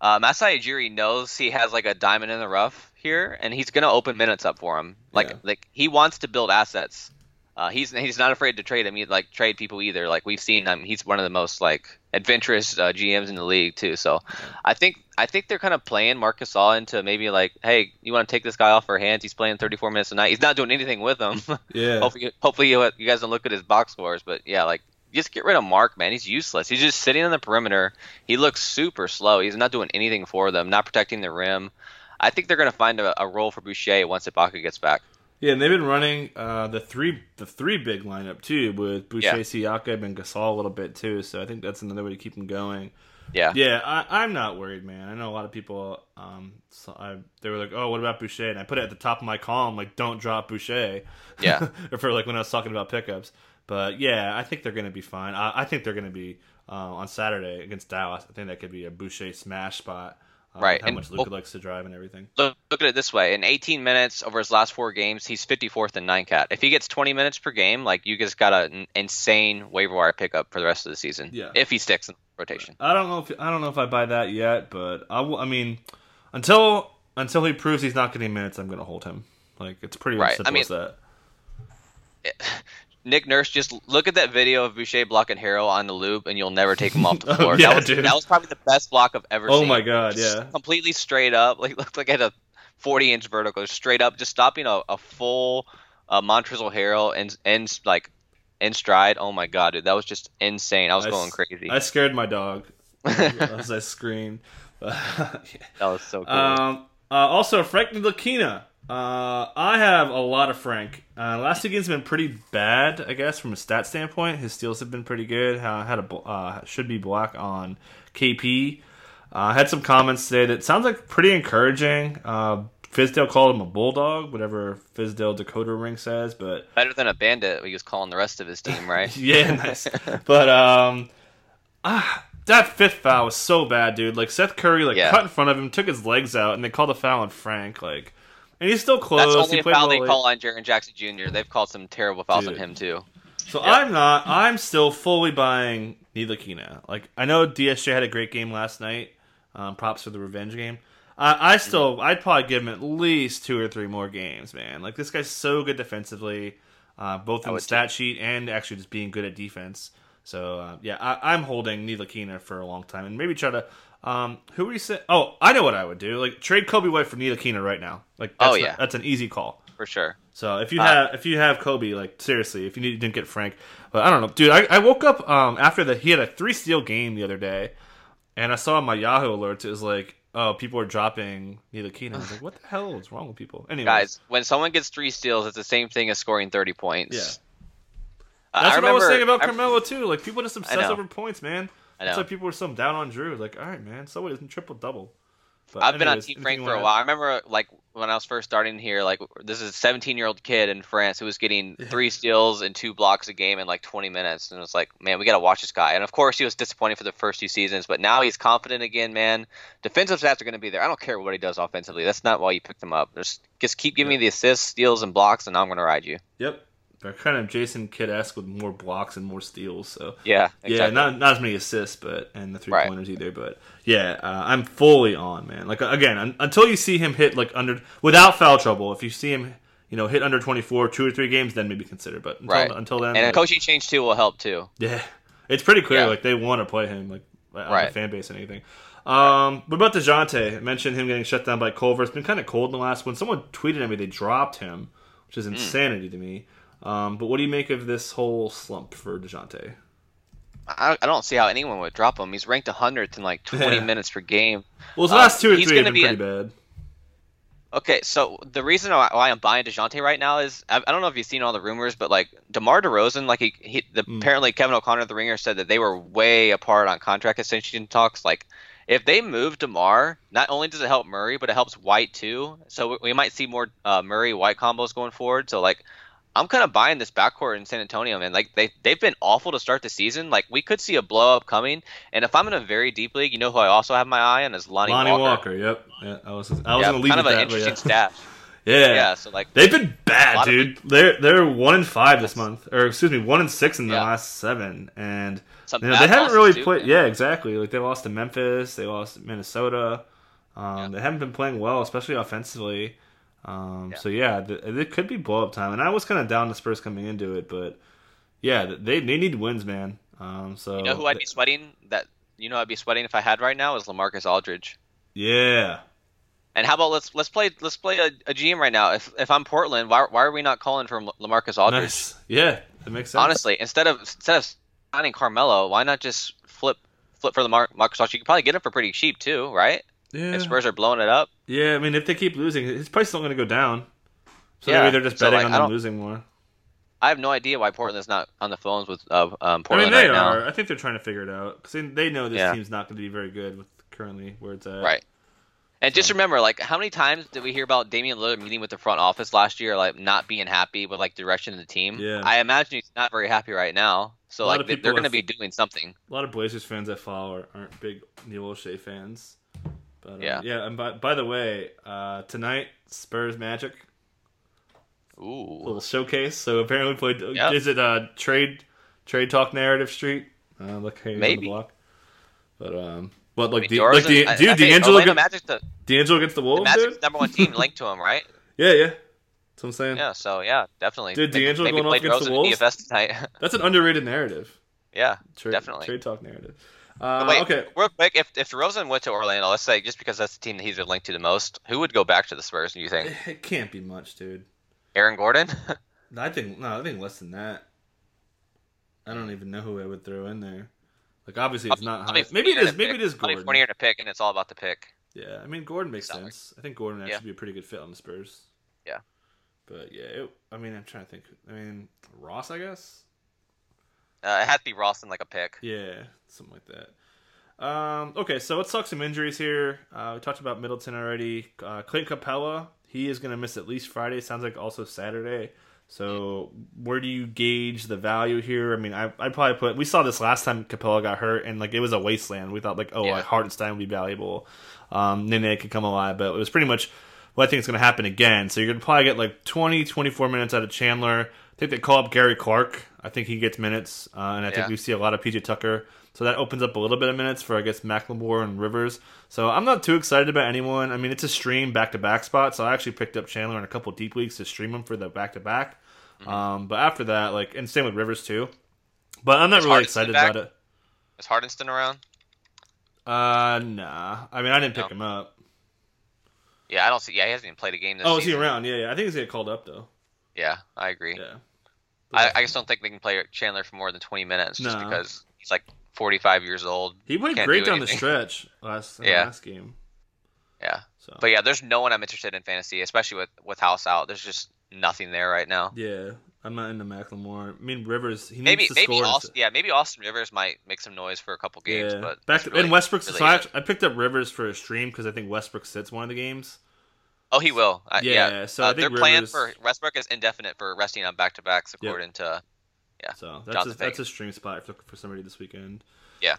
Speaker 2: Uh, Masai Ujiri knows he has like a diamond in the rough here, and he's gonna open minutes up for him. Like
Speaker 1: Yeah.
Speaker 2: like he wants to build assets. Uh, he's he's not afraid to trade him, e- like trade people either. Like we've seen him, he's one of the most like adventurous uh, GMs in the league too. So I think I think they're kind of playing Marc Gasol into maybe like, hey, you want to take this guy off our hands? He's playing 34 minutes a night. He's not doing anything with him.
Speaker 1: Yeah.
Speaker 2: hopefully, hopefully you, you guys don't look at his box scores, but yeah, like just get rid of Mark, man. He's useless. He's just sitting on the perimeter. He looks super slow. He's not doing anything for them, not protecting the rim. I think they're going to find a, a role for Boucher once Ibaka gets back.
Speaker 1: Yeah, and they've been running uh, the three the three big lineup too with Boucher,
Speaker 2: Yeah.
Speaker 1: Siakam, and Gasol a little bit too. So I think that's another way to keep them going.
Speaker 2: Yeah.
Speaker 1: Yeah, I, I'm not worried, man. I know a lot of people. Um, so I, they were like, "Oh, what about Boucher?" And I put it at the top of my column, like, "Don't drop Boucher."
Speaker 2: Yeah.
Speaker 1: for like when I was talking about pickups. But yeah, I think they're going to be fine. I, I think they're going to be uh, on Saturday against Dallas. I think that could be a Boucher smash spot. Uh,
Speaker 2: Right,
Speaker 1: How
Speaker 2: and-
Speaker 1: much Luka likes to drive and everything.
Speaker 2: Look, look at it this way: in 18 minutes over his last four games, he's 54th in nine cat. If he gets 20 minutes per game, like you just got an insane waiver wire pickup for the rest of the season.
Speaker 1: Yeah.
Speaker 2: If he sticks in rotation.
Speaker 1: I don't know if I don't know if I buy that yet, but I, will- I mean, until until he proves he's not getting minutes, I'm going to hold him. Like it's pretty
Speaker 2: Right, I mean-
Speaker 1: as that.
Speaker 2: Nick Nurse, just look at that video of Boucher blocking Harrell on the loop, and you'll never take him off the
Speaker 1: Oh,
Speaker 2: floor.
Speaker 1: yeah,
Speaker 2: that, was,
Speaker 1: dude.
Speaker 2: that was probably the best block I've ever
Speaker 1: Oh
Speaker 2: seen.
Speaker 1: Oh my god,
Speaker 2: Just
Speaker 1: yeah.
Speaker 2: completely straight up, like looked like it had a 40 inch vertical, straight up, just stopping a, a full uh, Montrezl Harrell and and like in stride. Oh my god, dude, that was just insane. I was
Speaker 1: I
Speaker 2: going crazy.
Speaker 1: I scared my dog. as I screamed.
Speaker 2: That was so cool.
Speaker 1: um, uh, also, Frank Ntilikina. Uh, I have a lot of Frank. Uh, last two games have been pretty bad, I guess, from a stat standpoint. His steals have been pretty good. Uh, had a uh, should be black on KP. Uh, had some comments today that sounds like pretty encouraging. Uh, Fizdale called him a bulldog, whatever Fizdale Dakota ring says, but
Speaker 2: Better than a bandit. He was calling the rest of his team, right?
Speaker 1: yeah, nice. but um, ah, that fifth foul was so bad, dude. Like Seth Curry, like
Speaker 2: Yeah.
Speaker 1: cut in front of him, took his legs out, and they called a foul on Frank. Like, and he's still close.
Speaker 2: That's only
Speaker 1: he
Speaker 2: a foul
Speaker 1: well
Speaker 2: they call on Jaren Jackson Jr. They've called some terrible fouls on him too.
Speaker 1: So
Speaker 2: Yeah.
Speaker 1: I'm not. I'm still fully buying Ntilikina. Like I know DSJ had a great game last night. Um, props for the revenge game. I, I still, I'd probably give him at least two or three more games, man. Like this guy's so good defensively, uh, both in the stat sheet and actually just being good at defense. So uh, yeah, I, I'm holding Ntilikina for a long time, and maybe try to. Um, who would you say? Oh, I know what I would do. Like trade Coby White for Ntilikina right now. Like that's
Speaker 2: Oh, yeah.
Speaker 1: that's an easy call.
Speaker 2: For sure.
Speaker 1: So if you
Speaker 2: Uh,
Speaker 1: have if you have Coby, like seriously, if you need, didn't get Frank, but I don't know, dude. I, I woke up um after that he had a three steal game the other day, and I saw on my Yahoo alerts it was like, oh, people are dropping Ntilikina. I was like, what the hell is wrong with people? Anyway,
Speaker 2: Guys, when someone gets three steals, it's the same thing as scoring 30 points.
Speaker 1: Yeah.
Speaker 2: Uh,
Speaker 1: that's what I was saying about
Speaker 2: I-
Speaker 1: Carmelo too. Like people just obsess over points, man. That's why people were so down on Jrue. Like, all right, man, so what isn't triple double? But
Speaker 2: I've been on Team Frank for a while. I remember like when I was first starting here, like this is a 17 year old kid in France who was getting
Speaker 1: Yeah.
Speaker 2: three steals and two blocks a game in like 20 minutes, and it was like, man, we got to watch this guy. And of course, he was disappointing for the first two seasons, but now he's confident again, man. Defensive stats are going to be there. I don't care what he does offensively. That's not why you picked him up. Just just keep giving me the assists, steals, and blocks, and I'm going to ride you.
Speaker 1: Yep. They're kind of Jason Kidd esque with more blocks and more steals. So
Speaker 2: Yeah,
Speaker 1: Yeah, not not as many assists, but and the three
Speaker 2: Right.
Speaker 1: pointers either. But yeah, uh, I'm fully on, man. Like again, un- until you see him hit like under without foul trouble. If you see him, you know, hit under 24, two or three games, then maybe consider. But until,
Speaker 2: Right.
Speaker 1: until then,
Speaker 2: and a
Speaker 1: like,
Speaker 2: coaching change too will help too.
Speaker 1: yeah, it's pretty clear
Speaker 2: Yeah.
Speaker 1: like they want to play him like on
Speaker 2: Right.
Speaker 1: the fan base and anything. Um, what about Dejounte? I mentioned him getting shut down by Culver. It's been kind of cold in the last one. Someone tweeted at me they dropped him, which
Speaker 2: Hmm.
Speaker 1: is insanity to me. Um, but what do you make of this whole slump for Dejounte?
Speaker 2: I, I don't see how anyone would drop him. He's ranked 100th in like 20
Speaker 1: Yeah.
Speaker 2: minutes per game.
Speaker 1: Well, his
Speaker 2: Uh,
Speaker 1: last two or three have been
Speaker 2: be
Speaker 1: pretty bad.
Speaker 2: Okay, so the reason why I'm buying Dejounte right now is I, I don't know if you've seen all the rumors, but like DeMar DeRozan, like he, he the,
Speaker 1: Mm.
Speaker 2: apparently Kevin O'Connor of the Ringer said that they were way apart on contract extension talks. Like if they move DeMar, not only does it help Murray, but it helps White too. So we, we might see more uh, Murray White combos going forward. So like I'm kind of buying this backcourt in San Antonio, man. Like they they've been awful to start the season. Like we could see a blow up coming. And if I'm in a very deep league, you know who I also have my eye on is Lonnie,
Speaker 1: Lonnie
Speaker 2: Walker.
Speaker 1: Walker. Yep. Yeah, I was. I was
Speaker 2: Yeah,
Speaker 1: gonna leave
Speaker 2: kind of an
Speaker 1: that,
Speaker 2: interesting
Speaker 1: yeah.
Speaker 2: stat.
Speaker 1: yeah.
Speaker 2: Yeah, so like
Speaker 1: They've been bad,
Speaker 2: lot of
Speaker 1: dude. They're they're one in five this month, or excuse me, one in six in the
Speaker 2: Yeah.
Speaker 1: last seven, and you know, they haven't really
Speaker 2: too,
Speaker 1: played.
Speaker 2: man.
Speaker 1: Yeah, exactly. Like they lost to Memphis, they lost to Minnesota. Um. They haven't been playing well, especially offensively. Um,
Speaker 2: Yeah.
Speaker 1: So yeah, th- it could be blow up time, and I was kind of down the Spurs coming into it, but yeah, they they need wins, man. Um, so
Speaker 2: You know who I'd be sweating? That you know I'd be sweating if I had right now is LaMarcus Aldridge.
Speaker 1: yeah,
Speaker 2: And how about let's let's play let's play a, a GM right now. If if I'm Portland, why why are we not calling for LaMarcus Aldridge?
Speaker 1: nice. Yeah, that makes sense.
Speaker 2: Honestly, instead of instead of signing Carmelo, why not just flip flip for Lamar Marcus Aldridge? You could probably get him for pretty cheap too, right?
Speaker 1: Yeah,
Speaker 2: If Spurs are blowing it up.
Speaker 1: yeah. I mean, if they keep losing, his price is still going to go down. So
Speaker 2: Yeah,
Speaker 1: maybe they're just
Speaker 2: so,
Speaker 1: betting
Speaker 2: like,
Speaker 1: on them losing more.
Speaker 2: I have no idea why Portland's not on the phones with uh, um,
Speaker 1: I mean,
Speaker 2: Portland
Speaker 1: they
Speaker 2: right
Speaker 1: are.
Speaker 2: now.
Speaker 1: I think they're trying to figure it out because they, know this
Speaker 2: Yeah.
Speaker 1: team's not going to be very good with currently where it's at.
Speaker 2: Right. And just remember, like, how many times did we hear about Damian Lillard meeting with the front office last year, like not being happy with like direction of the team?
Speaker 1: Yeah.
Speaker 2: I imagine he's not very happy right now. So like
Speaker 1: of
Speaker 2: they-
Speaker 1: people
Speaker 2: they're going to be doing something.
Speaker 1: A lot of Blazers fans I follow are, aren't big Neil Olshey fans. But uh,
Speaker 2: Yeah.
Speaker 1: yeah. And by, by the way, uh, tonight Spurs Magic
Speaker 2: Ooh.
Speaker 1: little showcase. So apparently played.
Speaker 2: Yep.
Speaker 1: Is it uh, trade trade talk narrative street? Uh, look hey, on the block. But um, what
Speaker 2: I
Speaker 1: like
Speaker 2: mean,
Speaker 1: the,
Speaker 2: DeRozan-
Speaker 1: like the,
Speaker 2: I-
Speaker 1: dude
Speaker 2: I
Speaker 1: D'Angelo
Speaker 2: Orlando
Speaker 1: get,
Speaker 2: Magic's the,
Speaker 1: D'Angelo against the
Speaker 2: the
Speaker 1: Wolves,
Speaker 2: Magic's
Speaker 1: dude.
Speaker 2: number one team linked to him, right?
Speaker 1: Yeah, yeah. That's what I'm saying.
Speaker 2: Yeah. So yeah, definitely.
Speaker 1: Dude,
Speaker 2: Maybe-
Speaker 1: D'Angelo going off against the Wolves? That's an underrated narrative.
Speaker 2: yeah.
Speaker 1: Trade,
Speaker 2: Definitely.
Speaker 1: trade talk narrative. Uh,
Speaker 2: wait,
Speaker 1: okay,
Speaker 2: real quick, if if DeRozan went to Orlando, let's say just because that's the team that he's been linked to the most, who would go back to the Spurs? Do you think
Speaker 1: it can't be much, dude.
Speaker 2: Aaron Gordon?
Speaker 1: I think no, I think less than that. I don't even know who I would throw in there. Like obviously it's not high. Maybe it
Speaker 2: 40
Speaker 1: is. Maybe
Speaker 2: pick.
Speaker 1: it is Gordon.
Speaker 2: 40 and a pick, and it's all about the pick.
Speaker 1: Yeah, I mean Gordon makes sense. I think Gordon would
Speaker 2: Yeah.
Speaker 1: actually be a pretty good fit on the Spurs.
Speaker 2: Yeah.
Speaker 1: But yeah, it, I mean I'm trying to think. I mean Ross, I guess.
Speaker 2: Uh, it had to be Ross in like a pick.
Speaker 1: Yeah, something like that. Um, okay, so let's talk some injuries here. Uh, we talked about Middleton already. Uh, Clint Capela, he is going to miss at least Friday. Sounds like also Saturday. So where do you gauge the value here? I mean, I I probably put. We saw this last time Capela got hurt, and like it was a wasteland. We thought like, oh,
Speaker 2: Yeah.
Speaker 1: like Hartenstein would be valuable. Um, Nene could come alive, but it was pretty much what I think is going to happen again. So you're going to probably get like 20, 24 minutes out of Chandler. I think they call up Gary Clark. I think he gets minutes, uh, and I think
Speaker 2: Yeah.
Speaker 1: we see a lot of PJ Tucker. So that opens up a little bit of minutes for I guess McLemore and Rivers. So I'm not too excited about anyone. I mean, it's a stream back to back spot, so I actually picked up Chandler in a couple deep leagues to stream him for the back to back. But after that, like, and same with Rivers too. But I'm not
Speaker 2: Is
Speaker 1: really excited
Speaker 2: back?
Speaker 1: about it.
Speaker 2: Is Hartenstein around?
Speaker 1: Uh, nah. I mean, I didn't pick
Speaker 2: No.
Speaker 1: him up.
Speaker 2: Yeah, I don't see. Yeah, he hasn't even played a game this
Speaker 1: Oh, is he around? Yeah, yeah. I think he's gonna get called up though.
Speaker 2: Yeah, I agree.
Speaker 1: Yeah.
Speaker 2: I, I just don't think they can play Chandler for more than 20 minutes just
Speaker 1: No.
Speaker 2: because he's like 45 years old.
Speaker 1: he played great
Speaker 2: do
Speaker 1: down the stretch last
Speaker 2: Yeah.
Speaker 1: last game.
Speaker 2: Yeah.
Speaker 1: So
Speaker 2: But yeah, there's no one I'm interested in fantasy, especially with with House out. There's just nothing there right now.
Speaker 1: yeah, I'm not into McLemore. I mean Rivers. He
Speaker 2: Maybe
Speaker 1: needs to
Speaker 2: maybe
Speaker 1: score.
Speaker 2: Austin, yeah maybe Austin Rivers might make some noise for a couple games,
Speaker 1: yeah.
Speaker 2: but
Speaker 1: back to,
Speaker 2: really-
Speaker 1: and Westbrook.
Speaker 2: really
Speaker 1: so I, I picked up Rivers for a stream because I think Westbrook sits one of the games.
Speaker 2: Oh he will. Uh,
Speaker 1: Yeah,
Speaker 2: yeah,
Speaker 1: so
Speaker 2: uh,
Speaker 1: I
Speaker 2: their plan for Westbrook is indefinite for resting on back to backs
Speaker 1: Yep.
Speaker 2: according to Yeah.
Speaker 1: So that's a, that's a stream spot looking for somebody this weekend.
Speaker 2: Yeah.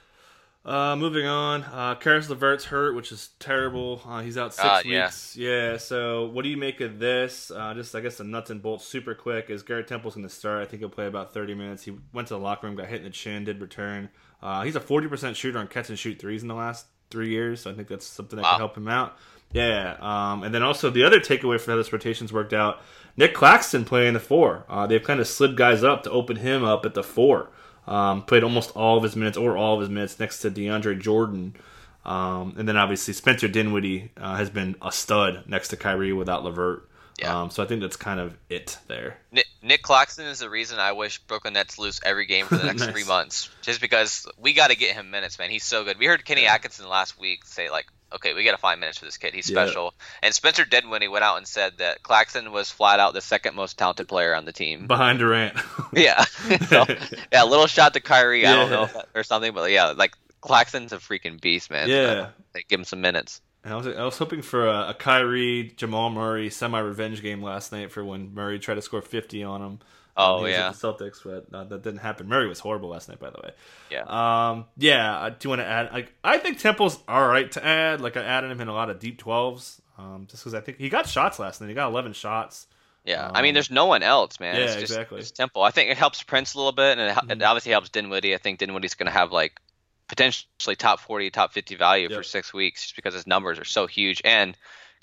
Speaker 1: Uh, moving on, uh, Caris LeVert's hurt, which is terrible. Uh, he's out six
Speaker 2: Uh,
Speaker 1: weeks. Yeah. So, what do you make of this? Uh, just, I guess, the nuts and bolts, super quick. Is Garrett Temple's going to start? I think he'll play about thirty minutes. He went to the locker room, got hit in the chin, did return. Uh, he's a forty percent shooter on catch and shoot threes in the last three years. So I think that's something that
Speaker 2: Wow.
Speaker 1: can help him out. Yeah. Um, and then also the other takeaway for how this rotation's worked out: Nick Claxton playing the four. Uh, they've kind of slid guys up to open him up at the four. Um, played almost all of his minutes or all of his minutes next to DeAndre Jordan. Um, and then obviously Spencer Dinwiddie uh, has been a stud next to Kyrie without Levert.
Speaker 2: Yeah.
Speaker 1: Um, so I think that's kind of it there.
Speaker 2: Nick, Nick Claxton is the reason I wish Brooklyn Nets lose every game for the next
Speaker 1: Nice.
Speaker 2: three months. Just because we got to get him minutes, man. He's so good. We heard Kenny Atkinson last week say like, "Okay, we got to find minutes for this kid. He's
Speaker 1: Yeah.
Speaker 2: special." And Spencer Dinwiddie went out and said that Claxton was flat out the second most talented player on the team.
Speaker 1: Behind Durant.
Speaker 2: yeah, So, yeah, a little shot to Kyrie. I don't know that, or something, but yeah, like Claxton's a freaking beast, man.
Speaker 1: Yeah.
Speaker 2: Like, give him some minutes.
Speaker 1: And I was I was hoping for a, a Kyrie Jamal Murray semi revenge game last night for when Murray tried to score fifty on him.
Speaker 2: Oh, yeah.
Speaker 1: the Celtics, but uh, that didn't happen. Murray was horrible last night, by the way.
Speaker 2: Yeah.
Speaker 1: Um. Yeah. I do want to add. Like, I think Temple's all right to add. Like, I added him in a lot of deep twelves. Um. Just because I think he got shots last night. He got eleven shots.
Speaker 2: Yeah, I
Speaker 1: Um,
Speaker 2: mean, there's no one else, man.
Speaker 1: yeah,
Speaker 2: it's just,
Speaker 1: exactly.
Speaker 2: It's Temple. I think it helps Prince a little bit, and it, hel- it obviously helps Dinwiddie. I think Dinwiddie's going to have like potentially top 40, top 50 value for six weeks, just because his numbers are so huge. And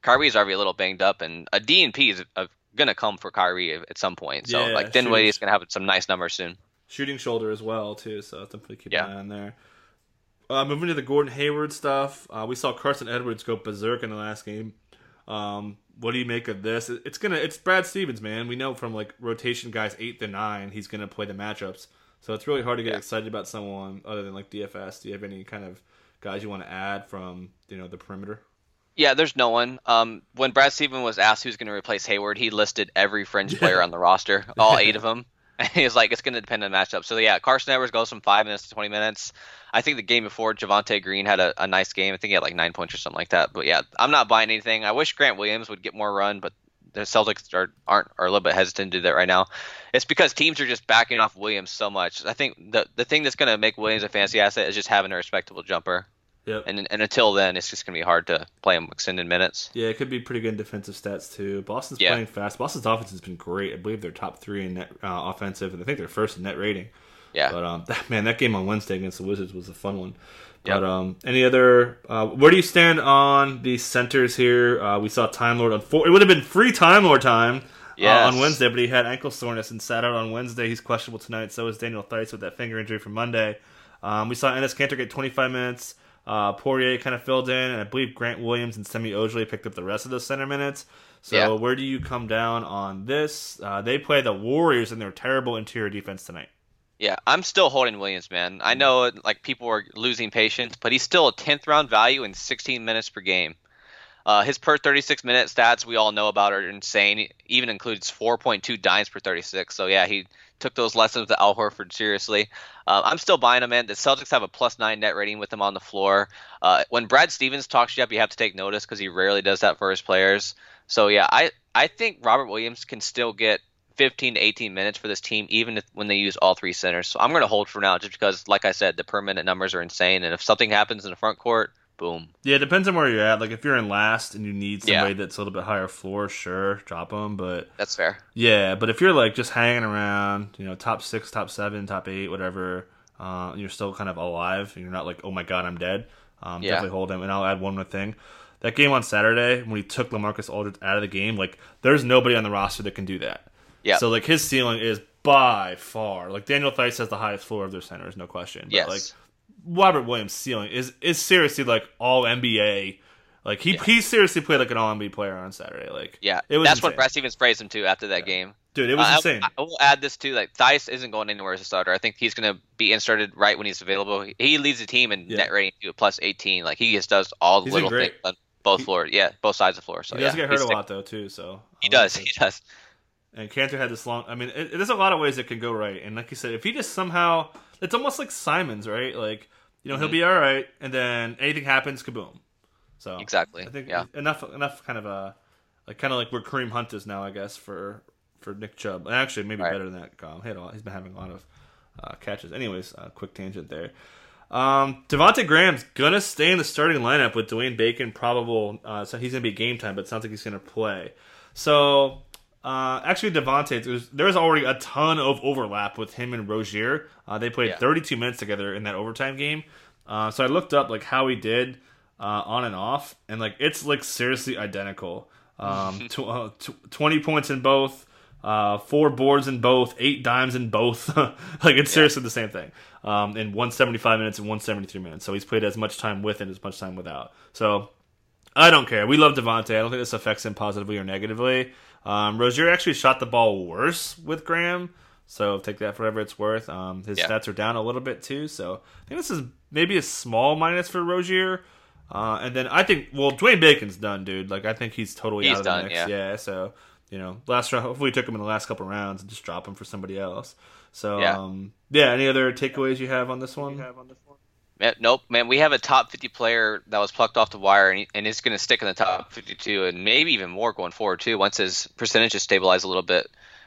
Speaker 2: Kyrie's already a little banged up, and a DNP is uh, going to come for Kyrie at some point. So
Speaker 1: Yeah,
Speaker 2: like Dinwiddie's
Speaker 1: is
Speaker 2: going to have some nice numbers soon.
Speaker 1: shooting shoulder as well too. So definitely keep
Speaker 2: Yeah.
Speaker 1: an eye on there. Uh, moving to the Gordon Hayward stuff, uh, we saw Carson Edwards go berserk in the last game. Um, what do you make of this? It's gonna it's Brad Stevens, man. We know from like rotation guys eight to nine, he's gonna play the matchups. So it's really hard to get
Speaker 2: Yeah.
Speaker 1: excited about someone other than like DFS. Do you have any kind of guys you want to add from you know the perimeter?
Speaker 2: Yeah, there's no one. Um, when Brad Stevens was asked who's going to replace Hayward, he listed every fringe player on the roster, all eight of them. And he was like, it's going to depend on the matchup. So yeah, Carson Edwards goes from five minutes to 20 minutes. I think the game before Javonte Green had a, a nice game. I think he had like nine points or something like that. But yeah, I'm not buying anything. I wish Grant Williams would get more run, but the Celtics are aren't are a little bit hesitant to do that right now. It's because teams are just backing off Williams so much. I think the the thing that's going to make Williams a fancy asset is just having a respectable jumper.
Speaker 1: Yep.
Speaker 2: And and until then, it's just going to be hard to play him extended minutes.
Speaker 1: Yeah, it could be pretty good defensive stats too. Boston's
Speaker 2: Yeah.
Speaker 1: playing fast. Boston's offense has been great. I believe they're top three in net uh, offensive, and I think they're first in net rating.
Speaker 2: Yeah.
Speaker 1: But um, that, man, that game on Wednesday against the Wizards was a fun one.
Speaker 2: Yep.
Speaker 1: But um, any other? Uh, where do you stand on the centers here? Uh, we saw Time Lord on four. It would have been free Time Lord time. uh, on Wednesday, but he had ankle soreness and sat out on Wednesday. He's questionable tonight. So is Daniel Theis with that finger injury from Monday. Um, we saw Enes Kanter get 25 minutes. Uh, Poirier kind of filled in, and I believe Grant Williams and Semi Ojeleye picked up the rest of those center minutes. So
Speaker 2: Yeah.
Speaker 1: where do you come down on this? Uh, they play the Warriors, and their terrible interior defense tonight.
Speaker 2: Yeah, I'm still holding Williams, man. I know like people are losing patience, but he's still a 10th round value in 16 minutes per game. Uh, his per 36 minute stats we all know about are insane. He even includes 4.2 dimes per 36. So yeah, he took those lessons with Al Horford seriously. Uh, I'm still buying him, man. The Celtics have a plus nine net rating with him on the floor. Uh, when Brad Stevens talks you up, you have to take notice because he rarely does that for his players. So yeah, I I think Robert Williams can still get 15 to 18 minutes for this team, even if, when they use all three centers. So I'm going to hold for now, just because, like I said, the per minute numbers are insane, and if something happens in the front court, boom.
Speaker 1: Yeah, it depends on where you're at. Like if you're in last and you need somebody yeah. that's a little bit higher floor, sure, drop them. But
Speaker 2: that's fair.
Speaker 1: Yeah, but if you're like just hanging around, you know, top six, top seven, top eight, whatever, uh, you're still kind of alive, and you're not like, oh my god, I'm dead. Um, yeah. Definitely hold him. And I'll add one more thing. That game on Saturday when he took LaMarcus Aldridge out of the game, like there's nobody on the roster that can do that. Yeah. So like his ceiling is by far like Daniel Theis has the highest floor of their centers, no question. But,
Speaker 2: yes.
Speaker 1: Like Robert Williams' ceiling is is seriously like all NBA. Like he yeah. he seriously played like an all NBA player on Saturday. Like
Speaker 2: yeah, it was that's insane. what Brad Stevens praised him to after that yeah. game.
Speaker 1: Dude, it was uh, insane.
Speaker 2: I, I, will add this too. Like Theis isn't going anywhere as a starter. I think he's going to be inserted right when he's available. He leads the team in yeah. net rating to a plus 18. Like he just does all the he's little things on both he, floors. Yeah, both sides of the floor. So
Speaker 1: he does
Speaker 2: yeah,
Speaker 1: get hurt a lot though too. So
Speaker 2: he does. He does.
Speaker 1: And Kanter had this long. I mean, it, there's a lot of ways it can go right. And like you said, if he just somehow, it's almost like Simons, right? Like you know, mm-hmm. he'll be all right, and then anything happens, kaboom. So
Speaker 2: exactly.
Speaker 1: I think
Speaker 2: yeah.
Speaker 1: enough enough kind of a like kind of like where Kareem Hunt is now, I guess for for Nick Chubb. Actually, maybe right. better than that. He had a lot, he's been having a lot of uh, catches. Anyways, uh, quick tangent there. Um, Devonte Graham's gonna stay in the starting lineup with Dwayne Bacon probable. Uh, so he's gonna be game time, but it sounds like he's gonna play. So uh, actually, Devonte, was, there was already a ton of overlap with him and Rozier. Uh, they played yeah. 32 minutes together in that overtime game. Uh, so I looked up like how he did uh, on and off, and like it's like seriously identical. Um, tw- uh, tw- 20 points in both, uh, four boards in both, eight dimes in both. like it's seriously yeah. the same thing. Um, in 175 minutes and 173 minutes. So he's played as much time with and as much time without. So I don't care. We love Devonte. I don't think this affects him positively or negatively. Um, Rozier actually shot the ball worse with Graham, so take that for whatever it's worth. Um, his yeah. stats are down a little bit too, so I think this is maybe a small minus for Rozier. Uh, and then I think, well, Dwayne Bacon's done, dude. Like I think he's totally he's out of done, the mix. Yeah. yeah. so you know, last round, hopefully, we took him in the last couple rounds and just drop him for somebody else. So yeah, um, yeah. Any other takeaways you have on this one?
Speaker 2: Nope, man. We have a top 50 player that was plucked off the wire, and, he, and he's going to stick in the top 52, and maybe even more going forward too. Once his percentage percentages stabilize a little bit,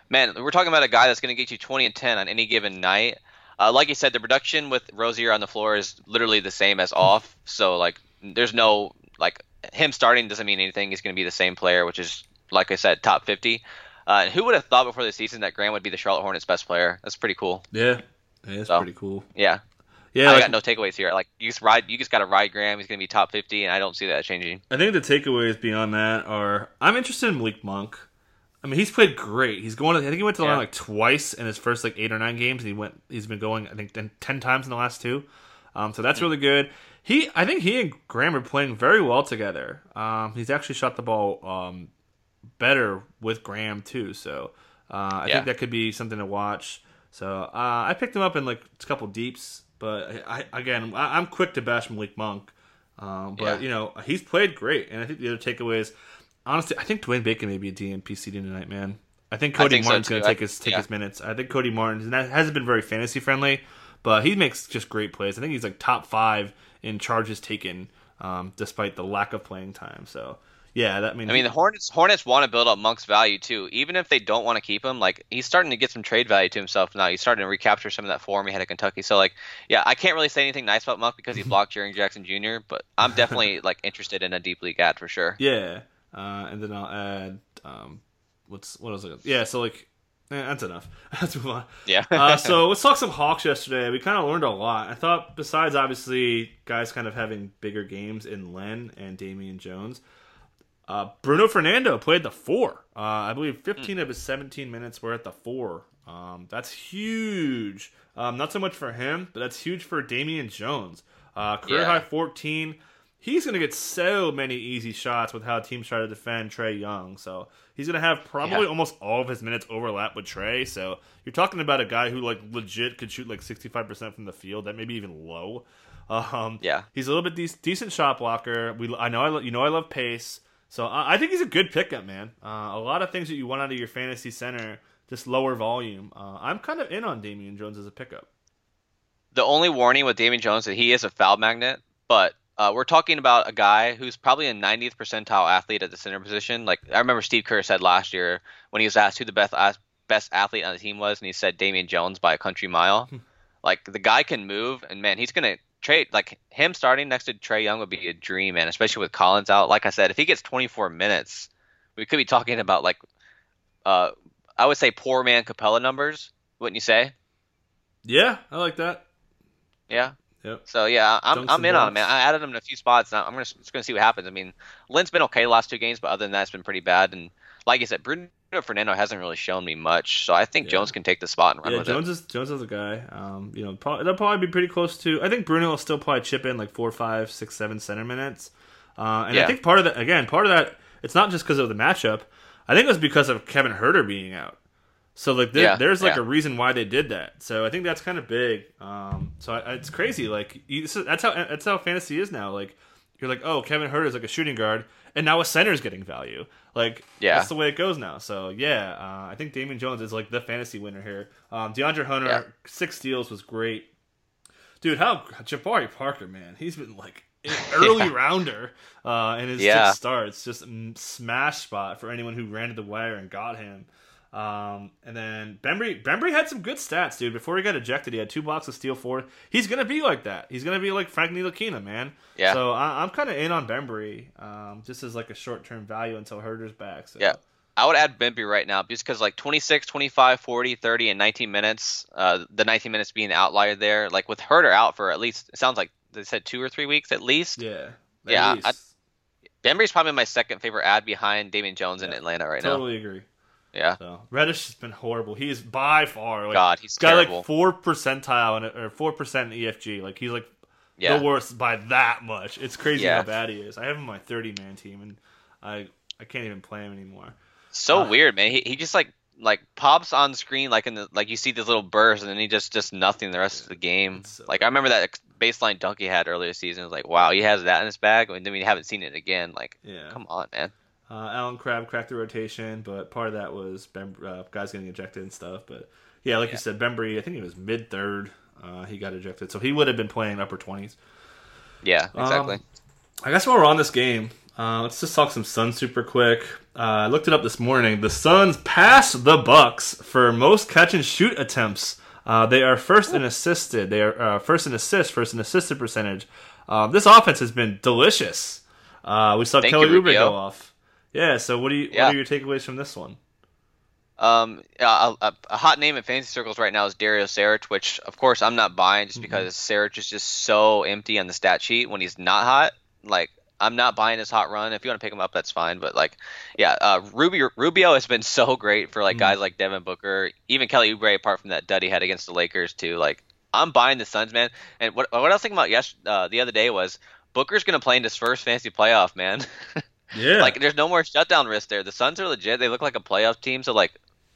Speaker 2: man, we're talking about a guy that's going to get you 20 and 10 on any given night. Uh, like you said, the production with Rozier on the floor is literally the same as off. So like, there's no like him starting doesn't mean anything. He's going to be the same player, which is like I said, top 50. Uh, who would have thought before the season that Graham would be the Charlotte Hornets' best player? That's pretty cool.
Speaker 1: Yeah, yeah it's so, pretty cool.
Speaker 2: Yeah, yeah, I like, got no takeaways here. Like you just ride, you just got to ride Graham. He's going to be top fifty, and I don't see that changing.
Speaker 1: I think the takeaways beyond that are I'm interested in Malik Monk. I mean, he's played great. He's going. To, I think he went to the yeah. line like twice in his first like eight or nine games, and he went. He's been going. I think ten times in the last two. Um, so that's mm-hmm. really good. He, I think he and Graham are playing very well together. Um, he's actually shot the ball um, better with Graham too. So uh, I yeah. think that could be something to watch. So uh, I picked him up in like a couple deeps but I, again, I, am quick to bash Malik Monk. Um, but yeah. you know he's played great, and I think the other takeaway is honestly, I think Dwayne Bacon may be a DNP CD tonight, man. I think Cody I think Martin's so going to take his take yeah. his minutes. I think Cody Martin hasn't been very fantasy friendly, but he makes just great plays. I think he's like top five in charges taken, um, despite the lack of playing time. So yeah, that means.
Speaker 2: I mean, the Hornets Hornets want to build up Monk's value too, even if they don't want to keep him. Like he's starting to get some trade value to himself now. He's starting to recapture some of that form he had at Kentucky. So like, yeah, I can't really say anything nice about Monk because he blocked Jaren Jackson Jr. But I'm definitely like interested in a deep league ad for sure.
Speaker 1: Yeah, uh, and then I'll add um, what's what else? Yeah, so like. Eh, that's enough. Let's move on.
Speaker 2: Yeah.
Speaker 1: uh, so let's talk some Hawks yesterday. We kind of learned a lot. I thought, besides obviously guys kind of having bigger games in Len and Damian Jones, uh, Bruno Fernando played the four. Uh, I believe 15 mm. of his 17 minutes were at the four. Um, that's huge. Um, not so much for him, but that's huge for Damian Jones. Uh, career yeah. high 14. he's going to get so many easy shots with how teams try to defend Trae Young. So he's going to have probably
Speaker 2: Yeah.
Speaker 1: almost all of his minutes overlap with Trae. So you're talking about a guy who like legit could shoot like 65% from the field. That may be even low. Um,
Speaker 2: Yeah.
Speaker 1: he's a little bit de- decent shot blocker. We I know I lo- you know I love pace. So I, I think he's a good pickup, man. Uh, a lot of things that you want out of your fantasy center, just lower volume. Uh, I'm kind of in on Damian Jones as a pickup.
Speaker 2: The only warning with Damian Jones is that he is a foul magnet, but uh, we're talking about a guy who's probably a 90th percentile athlete at the center position. Like I remember Steve Kerr said last year when he was asked who the best best athlete on the team was, and he said Damian Jones by a country mile. like the guy can move, and man, he's gonna trade. Like him starting next to Trae Young would be a dream, man. Especially with Collins out. Like I said, if he gets 24 minutes, we could be talking about like, uh, I would say poor man Capela numbers. Wouldn't you say?
Speaker 1: Yeah, I like that.
Speaker 2: Yeah.
Speaker 1: Yep.
Speaker 2: So yeah, I'm,
Speaker 1: Dunks
Speaker 2: I'm in on
Speaker 1: him,
Speaker 2: man. I added him in a few spots. Now I'm gonna just gonna see what happens. I mean, Len's been okay the last two games, but other than that, it's been pretty bad. And like I said, Bruno Fernando hasn't really shown me much, so I think
Speaker 1: Yeah.
Speaker 2: Jones can take the spot and run
Speaker 1: Yeah,
Speaker 2: with
Speaker 1: Jones is Jones is a guy. Um, you know, probably, they'll probably be pretty close to. I think Bruno will still probably chip in like four, five, six, seven center minutes. Uh, and I think part of that, again, part of that, it's not just because of the matchup. I think it was because of Kevin Huerter being out. So like, there,
Speaker 2: Yeah,
Speaker 1: there's like
Speaker 2: yeah.
Speaker 1: a reason why they did that. So I think that's kind of big. Um, so I, it's crazy. Like you, is- that's how that's how fantasy is now. Like you're like, oh, Kevin Huerter is like a shooting guard, and now a center is getting value. Like
Speaker 2: Yeah.
Speaker 1: that's the way it goes now. So yeah, uh, I think Damian Jones is like the fantasy winner here. Um, DeAndre Hunter
Speaker 2: Yeah.
Speaker 1: six steals was great, dude. How Jabari Parker, man, he's been like an early rounder uh, in his
Speaker 2: Yeah.
Speaker 1: six starts, just smash spot for anyone who ran to the wire and got him. Um, and then Bembry, Bembry had some good stats, dude. Before he got ejected, he had two blocks of steal four. He's gonna be like that. He's gonna be like Frank Ntilikina, man.
Speaker 2: Yeah.
Speaker 1: So I, I'm kind of in on Bembry, um, just as like a short term value until Huerter's back. So.
Speaker 2: Yeah. I would add Bembry right now just because like 26, 25, 40, 30, and 19 minutes. Uh, the 19 minutes being the outlier there. Like with Huerter out for at least it sounds like they said two or three weeks at least.
Speaker 1: Yeah. at
Speaker 2: Yeah,
Speaker 1: least.
Speaker 2: I- Bembry's probably my second favorite ad behind Damian Jones in Atlanta right now.
Speaker 1: totally agree.
Speaker 2: Yeah.
Speaker 1: So Reddish has been horrible. He is by far like
Speaker 2: God, he's
Speaker 1: got
Speaker 2: terrible.
Speaker 1: like four percentile in, or four percent EFG. Like he's like
Speaker 2: yeah.
Speaker 1: the worst by that much. It's crazy
Speaker 2: Yeah.
Speaker 1: how bad he is. I have him on my 30 man team, and I I can't even play him anymore.
Speaker 2: So
Speaker 1: Uh,
Speaker 2: weird, man. He, he just like like pops on screen like in the like you see this little burst and then he just just nothing the rest of the game.
Speaker 1: So
Speaker 2: like I remember that baseline dunk he had earlier season. It was like wow, he has that in his bag, and then we haven't seen it again. Like
Speaker 1: Yeah.
Speaker 2: come on, man.
Speaker 1: Uh, Allen Crabbe cracked the rotation, but part of that was ben, uh, guys getting ejected and stuff. But yeah, like you said, Bembry, I think he was mid third. Uh, he got ejected, so he would have been playing upper 20s.
Speaker 2: Yeah, exactly.
Speaker 1: Um, I guess while we're on this game, uh, let's just talk some Suns super quick. Uh, I looked it up this morning. The Suns pass the Bucks for most catch and shoot attempts. Uh, they are first in assisted. They are uh, first in assist, first in assisted percentage. Um, this offense has been delicious. Uh, we saw
Speaker 2: Thank
Speaker 1: Kelly
Speaker 2: Rubio.
Speaker 1: go off. Yeah. So what do you?
Speaker 2: Yeah.
Speaker 1: What are your takeaways from this one?
Speaker 2: Um, a, a, a hot name in fantasy circles right now is Dario Saric, which of course I'm not buying just
Speaker 1: Mhm.
Speaker 2: because Saric is just so empty on the stat sheet when he's not hot. Like I'm not buying his hot run. If you want to pick him up, that's fine. But like, yeah, uh, Rubio Rubio has been so great for like
Speaker 1: Mhm.
Speaker 2: guys like Devin Booker, even Kelly Oubre, apart from that dud he had against the Lakers too. Like I'm buying the Suns, man. And what what I was thinking about yes uh, the other day was Booker's gonna play in his first fantasy playoff, man.
Speaker 1: Yeah.
Speaker 2: Like, there's no more shutdown risk there. The Suns are legit. They look like a playoff team. So, like,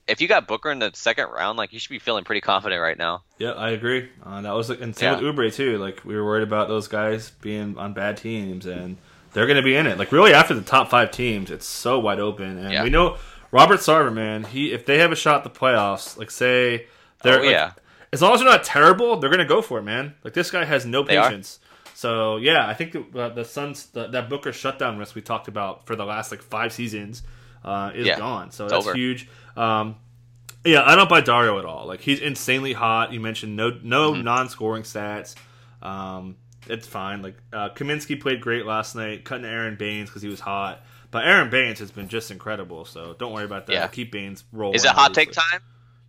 Speaker 2: if you got Booker in the second round, like, you should be feeling pretty confident right now.
Speaker 1: Yeah, I agree. Uh, that was and same
Speaker 2: Yeah.
Speaker 1: with Oubre too. Like we were worried about those guys being on bad teams, and they're going to be in it. Like really, after the top five teams, it's so wide open, and
Speaker 2: Yeah.
Speaker 1: we know Robert Sarver, man. He if they have a shot at the playoffs, like say they're
Speaker 2: Oh,
Speaker 1: like,
Speaker 2: yeah.
Speaker 1: as long as they're not terrible, they're going to go for it, man. Like this guy has no patience. So yeah, I think the, uh, the Suns the, that Booker shutdown risk we talked about for the last like five seasons uh, is
Speaker 2: Yeah.
Speaker 1: gone. So that's
Speaker 2: over.
Speaker 1: huge. Um, yeah, I don't buy Dario at all. Like he's insanely hot. You mentioned no no
Speaker 2: Mhm.
Speaker 1: non-scoring stats. Um, it's fine. Like uh, Kaminsky played great last night, cutting Aron Baynes because he was hot. But Aron Baynes has been just incredible. So don't worry about that.
Speaker 2: Yeah.
Speaker 1: Keep Baynes rolling.
Speaker 2: Is it hot take time?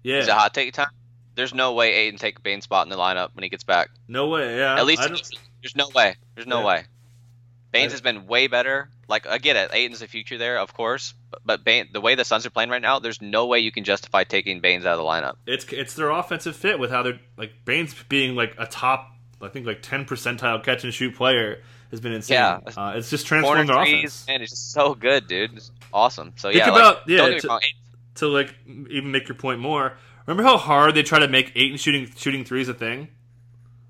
Speaker 1: Yeah.
Speaker 2: Is it hot take time? There's no way Ayton take Bane's spot in the lineup when he gets back.
Speaker 1: No way. Yeah.
Speaker 2: At least there's no way. There's no
Speaker 1: Yeah.
Speaker 2: way.
Speaker 1: Baynes
Speaker 2: has been way better. Like I get it, Ayton's the future there, of course. But, but Bane, the way the Suns are playing right now, there's no way you can justify taking Baynes out of the lineup.
Speaker 1: it's it's their offensive fit with how they're like Baynes being like a top I think like ten percentile catch and shoot player has been insane.
Speaker 2: Yeah.
Speaker 1: uh, it's just transformed their offense
Speaker 2: man, it's just so good, dude. It's awesome. So
Speaker 1: Think
Speaker 2: yeah,
Speaker 1: about-
Speaker 2: like,
Speaker 1: yeah,
Speaker 2: don't get me
Speaker 1: to- to like even make your point more. Remember how hard they try to make eight and shooting shooting threes a thing?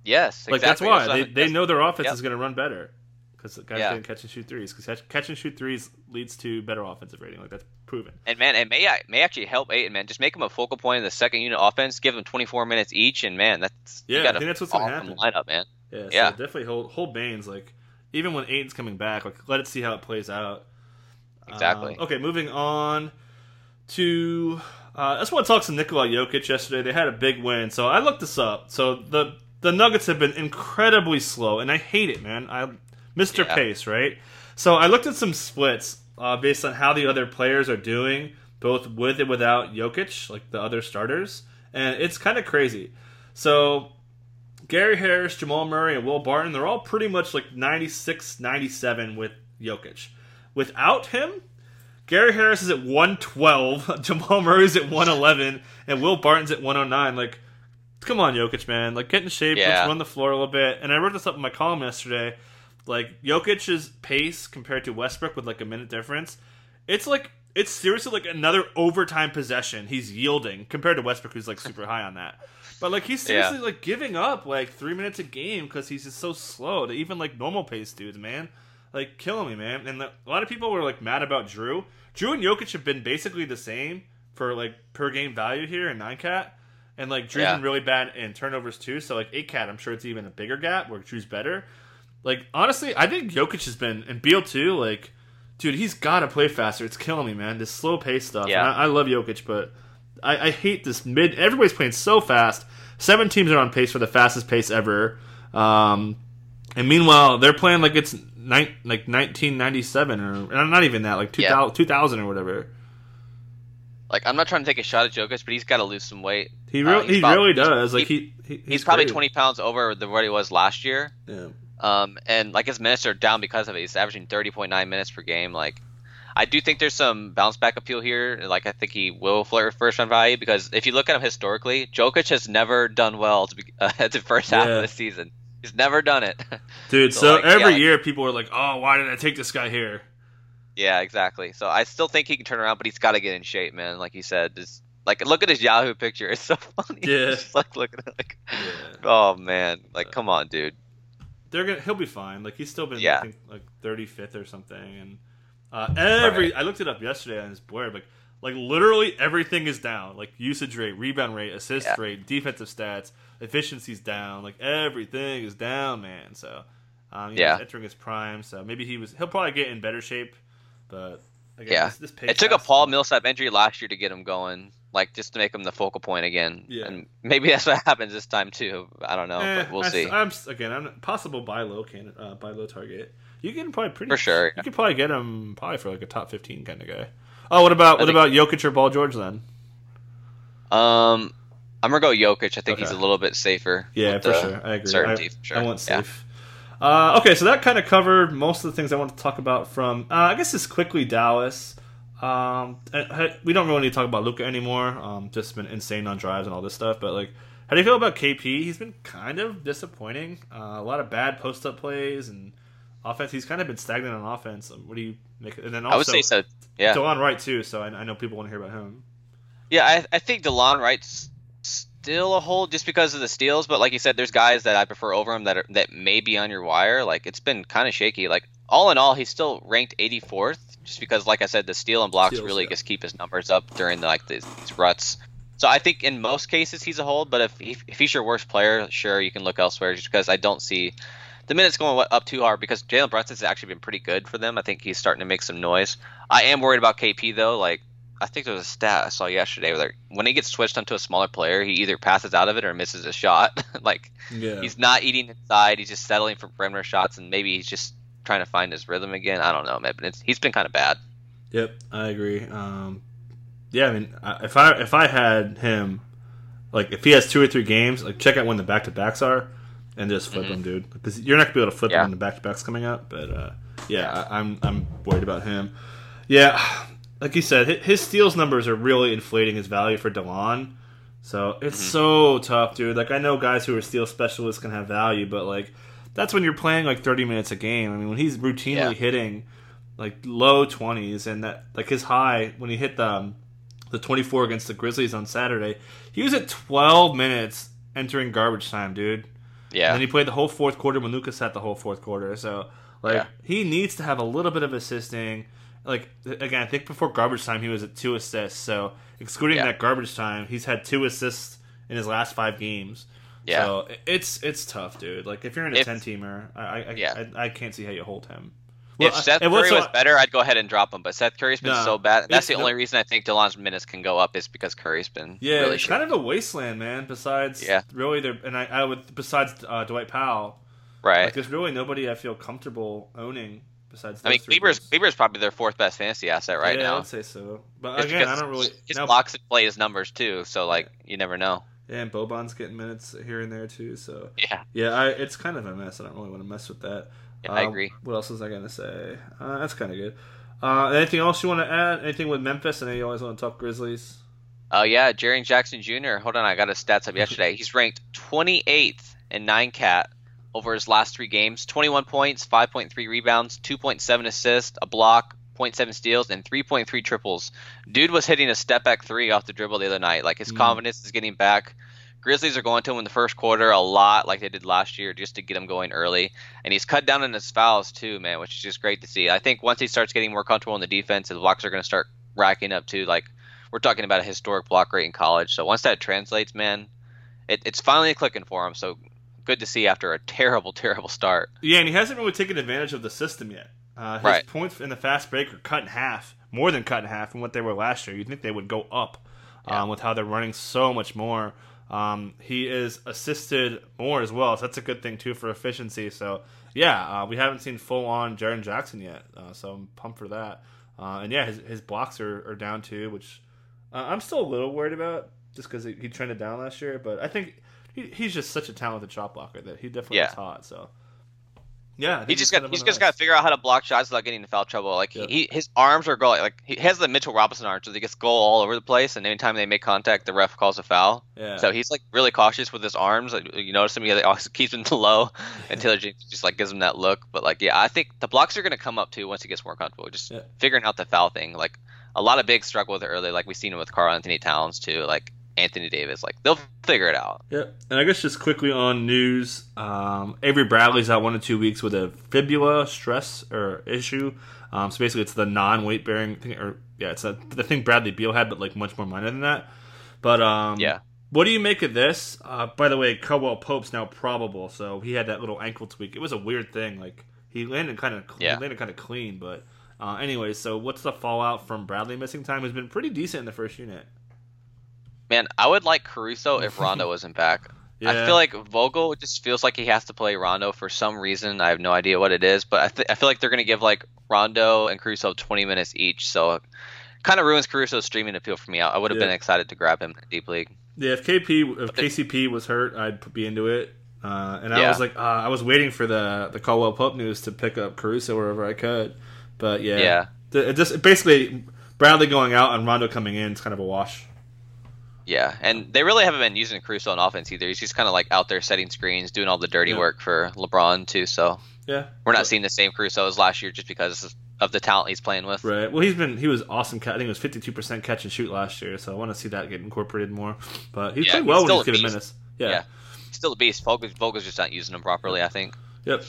Speaker 2: Yes,
Speaker 1: Like
Speaker 2: exactly.
Speaker 1: that's why
Speaker 2: what
Speaker 1: they, they know their offense
Speaker 2: Yep.
Speaker 1: is going to run better because guys
Speaker 2: Yeah.
Speaker 1: can catch and shoot threes. Because catch and shoot threes leads to better offensive rating. Like that's proven.
Speaker 2: And man, it may may actually help Ayton, man. Just make him a focal point in the second unit offense. Give him 24 minutes each, and man, that's
Speaker 1: Yeah,
Speaker 2: you got
Speaker 1: I think that's what's gonna happen.
Speaker 2: lineup, man.
Speaker 1: Yeah, so
Speaker 2: Yeah.
Speaker 1: definitely hold hold Baynes like even when Ayton's coming back, like let it see how it plays out.
Speaker 2: Exactly.
Speaker 1: Um, okay, moving on to uh, I just want to talk some Nikola Jokic yesterday. They had a big win, so I looked this up. So the the Nuggets have been incredibly slow, and I hate it, man. I Mr.
Speaker 2: Yeah.
Speaker 1: Pace, right? So I looked at some splits uh, based on how the other players are doing, both with and without Jokic, like the other starters, and it's kind of crazy. So Gary Harris, Jamal Murray, and Will Barton, they're all pretty much like 96, 97 with Jokic. Without him, Gary Harris is at 112, Jamal Murray's at 111, and Will Barton's at 109. Like, come on, Jokic, man. Like, get in shape,
Speaker 2: Yeah.
Speaker 1: let's run the floor a little bit. And I wrote this up in my column yesterday. Like, Jokic's pace compared to Westbrook with like a minute difference, it's like, it's seriously like another overtime possession he's yielding compared to Westbrook, who's like super high on that. But like he's seriously
Speaker 2: Yeah.
Speaker 1: like giving up like three minutes a game because he's just so slow to even like normal pace dudes, man. Like killing me, man. And the, a lot of people were like mad about Jrue. Jrue and Jokic have been basically the same for like per game value here in nine cat, and like Jrue's
Speaker 2: Yeah.
Speaker 1: been really bad in turnovers too. So like eight cat, I'm sure it's even a bigger gap where Jrue's better. Like honestly, I think Jokic has been and Beal too. Like, dude, he's got to play faster. It's killing me, man. This slow pace stuff.
Speaker 2: Yeah.
Speaker 1: I, I love Jokic, but I, I hate this mid. Everybody's playing so fast. Seven teams are on pace for the fastest pace ever. Um, and meanwhile, they're playing like it's nine, like 1997 or not even that, like 2000,
Speaker 2: Yeah.
Speaker 1: 2000 or whatever.
Speaker 2: Like I'm not trying to take a shot at Jokic, but he's got to lose some weight.
Speaker 1: He
Speaker 2: Uh,
Speaker 1: really,
Speaker 2: he's
Speaker 1: he
Speaker 2: about-
Speaker 1: really
Speaker 2: he's-
Speaker 1: does. Like
Speaker 2: he-
Speaker 1: he, he
Speaker 2: He's, probably 20 pounds over than what he was last year.
Speaker 1: Yeah.
Speaker 2: Um, and like his minutes are down because of it. He's averaging 30.9 minutes per game. Like, I do think there's some bounce back appeal here. Like, I think he will flirt with first round value because if you look at him historically, Jokic has never done well to be, uh, at the first half
Speaker 1: Yeah.
Speaker 2: of the season. He's never done it.
Speaker 1: Dude,
Speaker 2: So,
Speaker 1: so,
Speaker 2: like,
Speaker 1: every
Speaker 2: yeah.
Speaker 1: year people are like, "Oh, why did I take this guy here?"
Speaker 2: yeah, exactly. So I still think he can turn around, but he's got to get in shape, man. Like you said, just like look at his Yahoo picture. It's so funny.
Speaker 1: Yeah.
Speaker 2: just like look at it. Like,
Speaker 1: Yeah.
Speaker 2: oh man, like come on, dude.
Speaker 1: They're gonna. He'll be fine. Like he's still been,
Speaker 2: Yeah.
Speaker 1: I think, like 35th or something. And uh, every I looked it up yesterday on his blurb. Like, like literally everything is down. Like usage rate, rebound rate, assist
Speaker 2: Yeah.
Speaker 1: rate, defensive stats, efficiency's down. Like everything is down, man. So, um, know,
Speaker 2: Yeah.
Speaker 1: entering his prime. So maybe he was. He'll probably get in better shape. But again,
Speaker 2: Yeah.
Speaker 1: this, this
Speaker 2: It took a Paul Millsap injury last year to get him going, like just to make him the focal point again.
Speaker 1: Yeah.
Speaker 2: And maybe that's what happens this time too. I don't know,
Speaker 1: Eh,
Speaker 2: but we'll
Speaker 1: I,
Speaker 2: see.
Speaker 1: am again. I'm possible buy low can uh, buy low target. You can probably pretty
Speaker 2: For sure,
Speaker 1: You could probably get him probably for like a top 15 kind of guy. Oh, what about
Speaker 2: I
Speaker 1: what
Speaker 2: think-
Speaker 1: about Jokic or Paul George then?
Speaker 2: Um, I'm gonna go Jokic. I think he's a little bit safer.
Speaker 1: Yeah, for sure. I agree.
Speaker 2: Certainty,
Speaker 1: I,
Speaker 2: for sure.
Speaker 1: I want
Speaker 2: Yeah.
Speaker 1: safe. Uh, okay, so that kind of covered most of the things I want to talk about from. Uh, I guess just quickly Dallas. Um, we don't really need to talk about Luka anymore. Um, just been insane on drives and all this stuff. But like, how do you feel about KP? He's been kind of disappointing. Uh, a lot of bad post up plays and offense. He's kind of been stagnant on offense. Um, What do you make? And then also
Speaker 2: I would say so. Yeah,
Speaker 1: Delon Wright too. So I, I know people want to hear about him.
Speaker 2: yeah. I, I think Delon Wright's still a hold just because of the steals, but like you said, there's guys that I prefer over him that are, that may be on your wire. Like it's been kind of shaky. Like all in all, he's still ranked 84th, just because, like I said, the steal and blocks
Speaker 1: Steals,
Speaker 2: really
Speaker 1: yeah.
Speaker 2: just keep his numbers up during the, like these, these ruts. So I think in most cases he's a hold, but if he, if he's your worst player, sure you can look elsewhere. Just because I don't see the minutes going up too hard because Jalen Brunson's actually been pretty good for them. I think he's starting to make some noise. I am worried about KP though. Like I think there was a stat I saw yesterday where when he gets switched onto a smaller player, he either passes out of it or misses a shot. like
Speaker 1: Yeah.
Speaker 2: he's not eating inside. He's just settling for perimeter shots, and maybe he's just trying to find his rhythm again. I don't know, man. But it's, he's been kind of bad.
Speaker 1: Yep, I agree. Um, yeah, I mean, if I if I had him, like if he has two or three games, like check out when the back to backs are, and just flip
Speaker 2: Mhm.
Speaker 1: him, dude. Because you're not gonna be able to flip
Speaker 2: Yeah.
Speaker 1: him when the back to backs coming up. But uh, yeah, I, I'm I'm worried about him. Yeah, like you said, his steals numbers are really inflating his value for Delon. So it's
Speaker 2: Mhm.
Speaker 1: so tough, dude. Like I know guys who are steal specialists can have value, but like that's when you're playing like 30 minutes a game. I mean, when he's routinely
Speaker 2: Yeah.
Speaker 1: hitting like low 20s and that like his high when he hit the um, the 24 against the Grizzlies on Saturday, he was at 12 minutes entering garbage time, dude.
Speaker 2: Yeah.
Speaker 1: And then he played the whole fourth quarter when Lucas sat the whole fourth quarter. So like
Speaker 2: Yeah.
Speaker 1: he needs to have a little bit of assisting. Like again, I think before garbage time he was at two assists. So excluding
Speaker 2: Yeah.
Speaker 1: that garbage time, he's had two assists in his last five games.
Speaker 2: Yeah.
Speaker 1: So it's it's tough, dude. Like if you're in a
Speaker 2: If-
Speaker 1: ten teamer, I I, I,
Speaker 2: Yeah.
Speaker 1: I I can't see how you hold him.
Speaker 2: if
Speaker 1: Well,
Speaker 2: Seth
Speaker 1: and what's
Speaker 2: Curry was
Speaker 1: so-
Speaker 2: better, I'd go ahead and drop him. But Seth Curry's been
Speaker 1: No,
Speaker 2: so bad. That's the
Speaker 1: no-
Speaker 2: only reason I think Delon's minutes can go up is because Curry's been
Speaker 1: Yeah,
Speaker 2: really
Speaker 1: it's kind of a wasteland, man. Besides,
Speaker 2: Yeah.
Speaker 1: really, there and I, I would besides uh, Dwight Powell,
Speaker 2: right.
Speaker 1: like there's really nobody I feel comfortable owning besides.
Speaker 2: I mean, Kleber's. Kleber's probably their fourth best fantasy asset right now.
Speaker 1: yeah,
Speaker 2: now.
Speaker 1: I'd say so. But
Speaker 2: Just
Speaker 1: again, I don't really.
Speaker 2: his
Speaker 1: now-
Speaker 2: blocks play his numbers too, so like you never know.
Speaker 1: Yeah, and Boban's getting minutes here and there too. So
Speaker 2: Yeah,
Speaker 1: yeah, I, it's kind of a mess. I don't really want to mess with that.
Speaker 2: yeah I
Speaker 1: Um,
Speaker 2: agree.
Speaker 1: What else was I gonna say? Uh, that's kind of good. Uh, anything else you want to add? Anything with Memphis? I know you always want to talk Grizzlies.
Speaker 2: Oh yeah, Jaren Jackson Jr. Hold on, I got his stats up yesterday. He's ranked 28th in nine cat over his last three games. 21 points, 5.3 rebounds, 2.7 assists, a block, 0.7 steals, and 3.3 triples. Dude was hitting a step back three off the dribble the other night. Like his
Speaker 1: Mm.
Speaker 2: confidence is getting back. Grizzlies are going to him in the first quarter a lot, like they did last year, just to get him going early. And he's cut down on his fouls too, man, which is just great to see. I think once he starts getting more comfortable in the defense, his blocks are going to start racking up too. Like we're talking about a historic block rate in college. So once that translates, man, it, it's finally clicking for him. So good to see after a terrible, terrible start.
Speaker 1: Yeah, and he hasn't really taken advantage of the system yet. Uh, his
Speaker 2: Right.
Speaker 1: points in the fast break are cut in half, more than cut in half from what they were last year. You'd think they would go up
Speaker 2: Yeah.
Speaker 1: um, with how they're running so much more. Um, he is assisted more as well, so that's a good thing too for efficiency. So yeah, uh, we haven't seen full on Jaren Jackson yet, uh, so I'm pumped for that. Uh, and yeah, his, his blocks are, are down too, which uh, I'm still a little worried about, just because he, he trended down last year. But I think he, he's just such a talented shot blocker that he definitely
Speaker 2: Yeah.
Speaker 1: is hot. So yeah,
Speaker 2: He just got he's just got to figure out how to block shots without getting into foul trouble. Like
Speaker 1: Yeah.
Speaker 2: he his arms are going like he has the Mitchell Robinson arms, so he gets goal all over the place, and anytime they make contact, the ref calls a foul.
Speaker 1: Yeah.
Speaker 2: So he's like really cautious with his arms. Like, you notice him, he keeps them low, and Taylor Jenkins just like gives him that look. But like, yeah, I think the blocks are going to come up too once he gets more comfortable. Just
Speaker 1: Yeah.
Speaker 2: figuring out the foul thing. Like a lot of bigs struggle with it early. Like we've seen it with Karl Anthony Towns too. Like Anthony Davis. Like they'll figure it out.
Speaker 1: Yep. And I guess just quickly on news, um, Avery Bradley's out one to two weeks with a fibula stress or issue. Um, so basically, it's the non-weight bearing thing, or yeah, it's a, the thing Bradley Beal had, but like much more minor than that. But um,
Speaker 2: Yeah.
Speaker 1: What do you make of this? Uh, by the way, Caldwell Pope's now probable, so he had that little ankle tweak. It was a weird thing. Like he landed kind of
Speaker 2: Yeah.
Speaker 1: landed kind of clean, but uh, anyway. So what's the fallout from Bradley missing time? Who's been pretty decent in the first unit.
Speaker 2: Man, I would like Caruso if Rondo wasn't back. I feel like Vogel just feels like he has to play Rondo for some reason. I have no idea what it is, but I, th- I feel like they're going to give like Rondo and Caruso 20 minutes each. So kind of ruins Caruso's streaming appeal for me. I, I would have
Speaker 1: Yeah.
Speaker 2: been excited to grab him in deep league.
Speaker 1: Yeah, if KP if KCP was hurt, I'd be into it. Uh, and I
Speaker 2: Yeah.
Speaker 1: was like, uh, I was waiting for the the Caldwell Pope news to pick up Caruso wherever I could. But yeah,
Speaker 2: Yeah.
Speaker 1: It just basically Bradley going out and Rondo coming in is kind of a wash.
Speaker 2: Yeah, and they really haven't been using Caruso on offense either. He's just kind of like out there setting screens, doing all the dirty
Speaker 1: Yeah.
Speaker 2: work for LeBron too. So
Speaker 1: Yeah,
Speaker 2: we're not
Speaker 1: But-
Speaker 2: seeing the same Caruso as last year just because of the talent he's playing with.
Speaker 1: right. Well, he's been he was awesome. I think it was fifty two percent catch and shoot last year, so I want to see that get incorporated more. But he's
Speaker 2: Yeah,
Speaker 1: played
Speaker 2: he's
Speaker 1: well when he's given
Speaker 2: beast.
Speaker 1: minutes. Yeah.
Speaker 2: Yeah. He's still a beast. Vogel's, Vogel's just not using him properly, I think.
Speaker 1: Yep.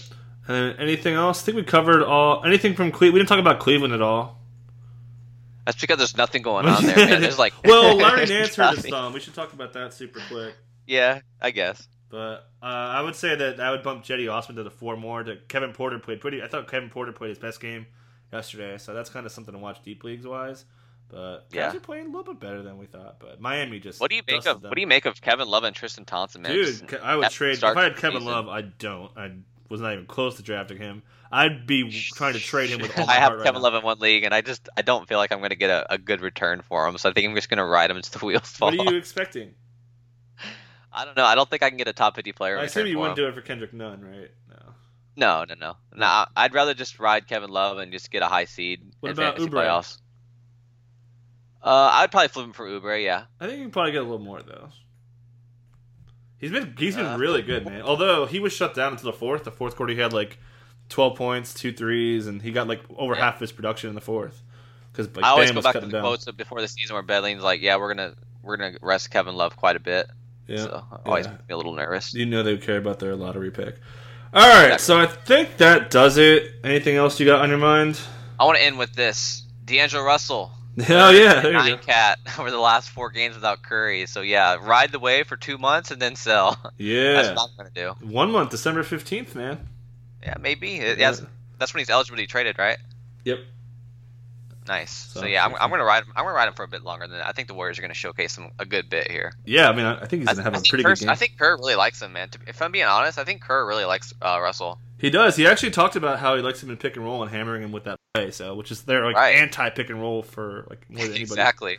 Speaker 1: And anything else? I think we covered all anything from Cleveland. We didn't talk about Cleveland at all.
Speaker 2: That's because there's nothing going on there, man. There's like
Speaker 1: well, Larry Nance his
Speaker 2: nothing.
Speaker 1: thumb. We should talk about that super quick.
Speaker 2: Yeah, I guess.
Speaker 1: But uh, I would say that I would bump Cedi Osman to the four more. To Kevin Porter played pretty. I thought Kevin Porter played his best game yesterday, so that's kind of something to watch deep leagues wise. But
Speaker 2: Yeah.
Speaker 1: guys are playing a little bit better than we thought. But Miami just
Speaker 2: What do you make of
Speaker 1: them.
Speaker 2: what do you make of Kevin Love and Tristan Thompson, man?
Speaker 1: dude? I would trade if I had Kevin
Speaker 2: season.
Speaker 1: Love. I don't. I was not even close to drafting him. I'd be trying to trade him with all my
Speaker 2: I have
Speaker 1: heart right
Speaker 2: Kevin
Speaker 1: now.
Speaker 2: Love in one league, and I just I don't feel like I'm going to get a, a good return for him. So I think I'm just going to ride him until the wheels fall.
Speaker 1: What are you expecting?
Speaker 2: I don't know. I don't think I can get a top 50 player.
Speaker 1: I assume you wouldn't
Speaker 2: him.
Speaker 1: do it for Kendrick Nunn, right? No.
Speaker 2: No, no, no. Nah, I'd rather just ride Kevin Love and just get a high seed
Speaker 1: What
Speaker 2: in
Speaker 1: about
Speaker 2: fantasy
Speaker 1: Oubre?
Speaker 2: playoffs. Uh, I'd probably flip him for Oubre. Yeah.
Speaker 1: I think you can probably get a little more though. He's been he's been
Speaker 2: Uh,
Speaker 1: really good, man. Although he was shut down until the fourth. The fourth quarter, he had like twelve points, two threes, and he got like over
Speaker 2: Yeah.
Speaker 1: half his production in the fourth. Because like,
Speaker 2: I always
Speaker 1: Bam
Speaker 2: go back to the
Speaker 1: down.
Speaker 2: quotes of before the season where Bedling's like, "Yeah, we're gonna we're gonna rest Kevin Love quite a bit."
Speaker 1: Yeah,
Speaker 2: So always
Speaker 1: Yeah.
Speaker 2: a little nervous.
Speaker 1: you know they would care about their lottery pick. All right, so I think that does it. Anything else you got on your mind?
Speaker 2: I want to end with this: D'Angelo Russell.
Speaker 1: Hell oh, yeah, there
Speaker 2: nine cat over the last four games without Curry. So yeah, ride the wave for two months and then sell.
Speaker 1: Yeah, That's
Speaker 2: what I'm gonna do.
Speaker 1: one month, December fifteenth, man.
Speaker 2: Yeah, maybe. It- yeah, that's, that's when he's eligible to be traded, right?
Speaker 1: Yep.
Speaker 2: Nice.
Speaker 1: So,
Speaker 2: So, yeah, I'm, I'm gonna ride him. I'm gonna ride him for a bit longer than that. I think the Warriors are gonna showcase him a good bit here.
Speaker 1: Yeah, I mean, I I think he's gonna have
Speaker 2: I
Speaker 1: a pretty
Speaker 2: Kerr,
Speaker 1: good game.
Speaker 2: I think Kerr really likes him, man. To- If I'm being honest, I think Kerr really likes uh, Russell.
Speaker 1: He does. He actually talked about how he likes him in pick and roll and hammering him with that play. So, which is their like
Speaker 2: Right.
Speaker 1: anti pick and roll for like more than anybody.
Speaker 2: exactly.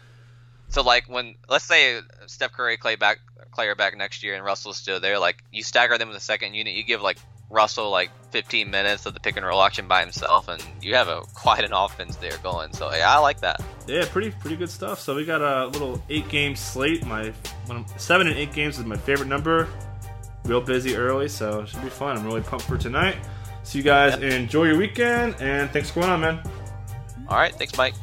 Speaker 2: So like when let's say Steph Curry, Klay back, Klay are back next year, and Russell's still there. Like you stagger them in the second unit, you give like Russell like 15 minutes of the pick and roll action by himself, and you have a quite an offense there going. So yeah, I like that.
Speaker 1: Yeah, pretty pretty good stuff. So we got a little eight game slate. My seven and eight games is my favorite number. Real busy early, so it should be fun. I'm really pumped for tonight. So you guys enjoy your weekend, and thanks for going on, man.
Speaker 2: All right, thanks, Mike.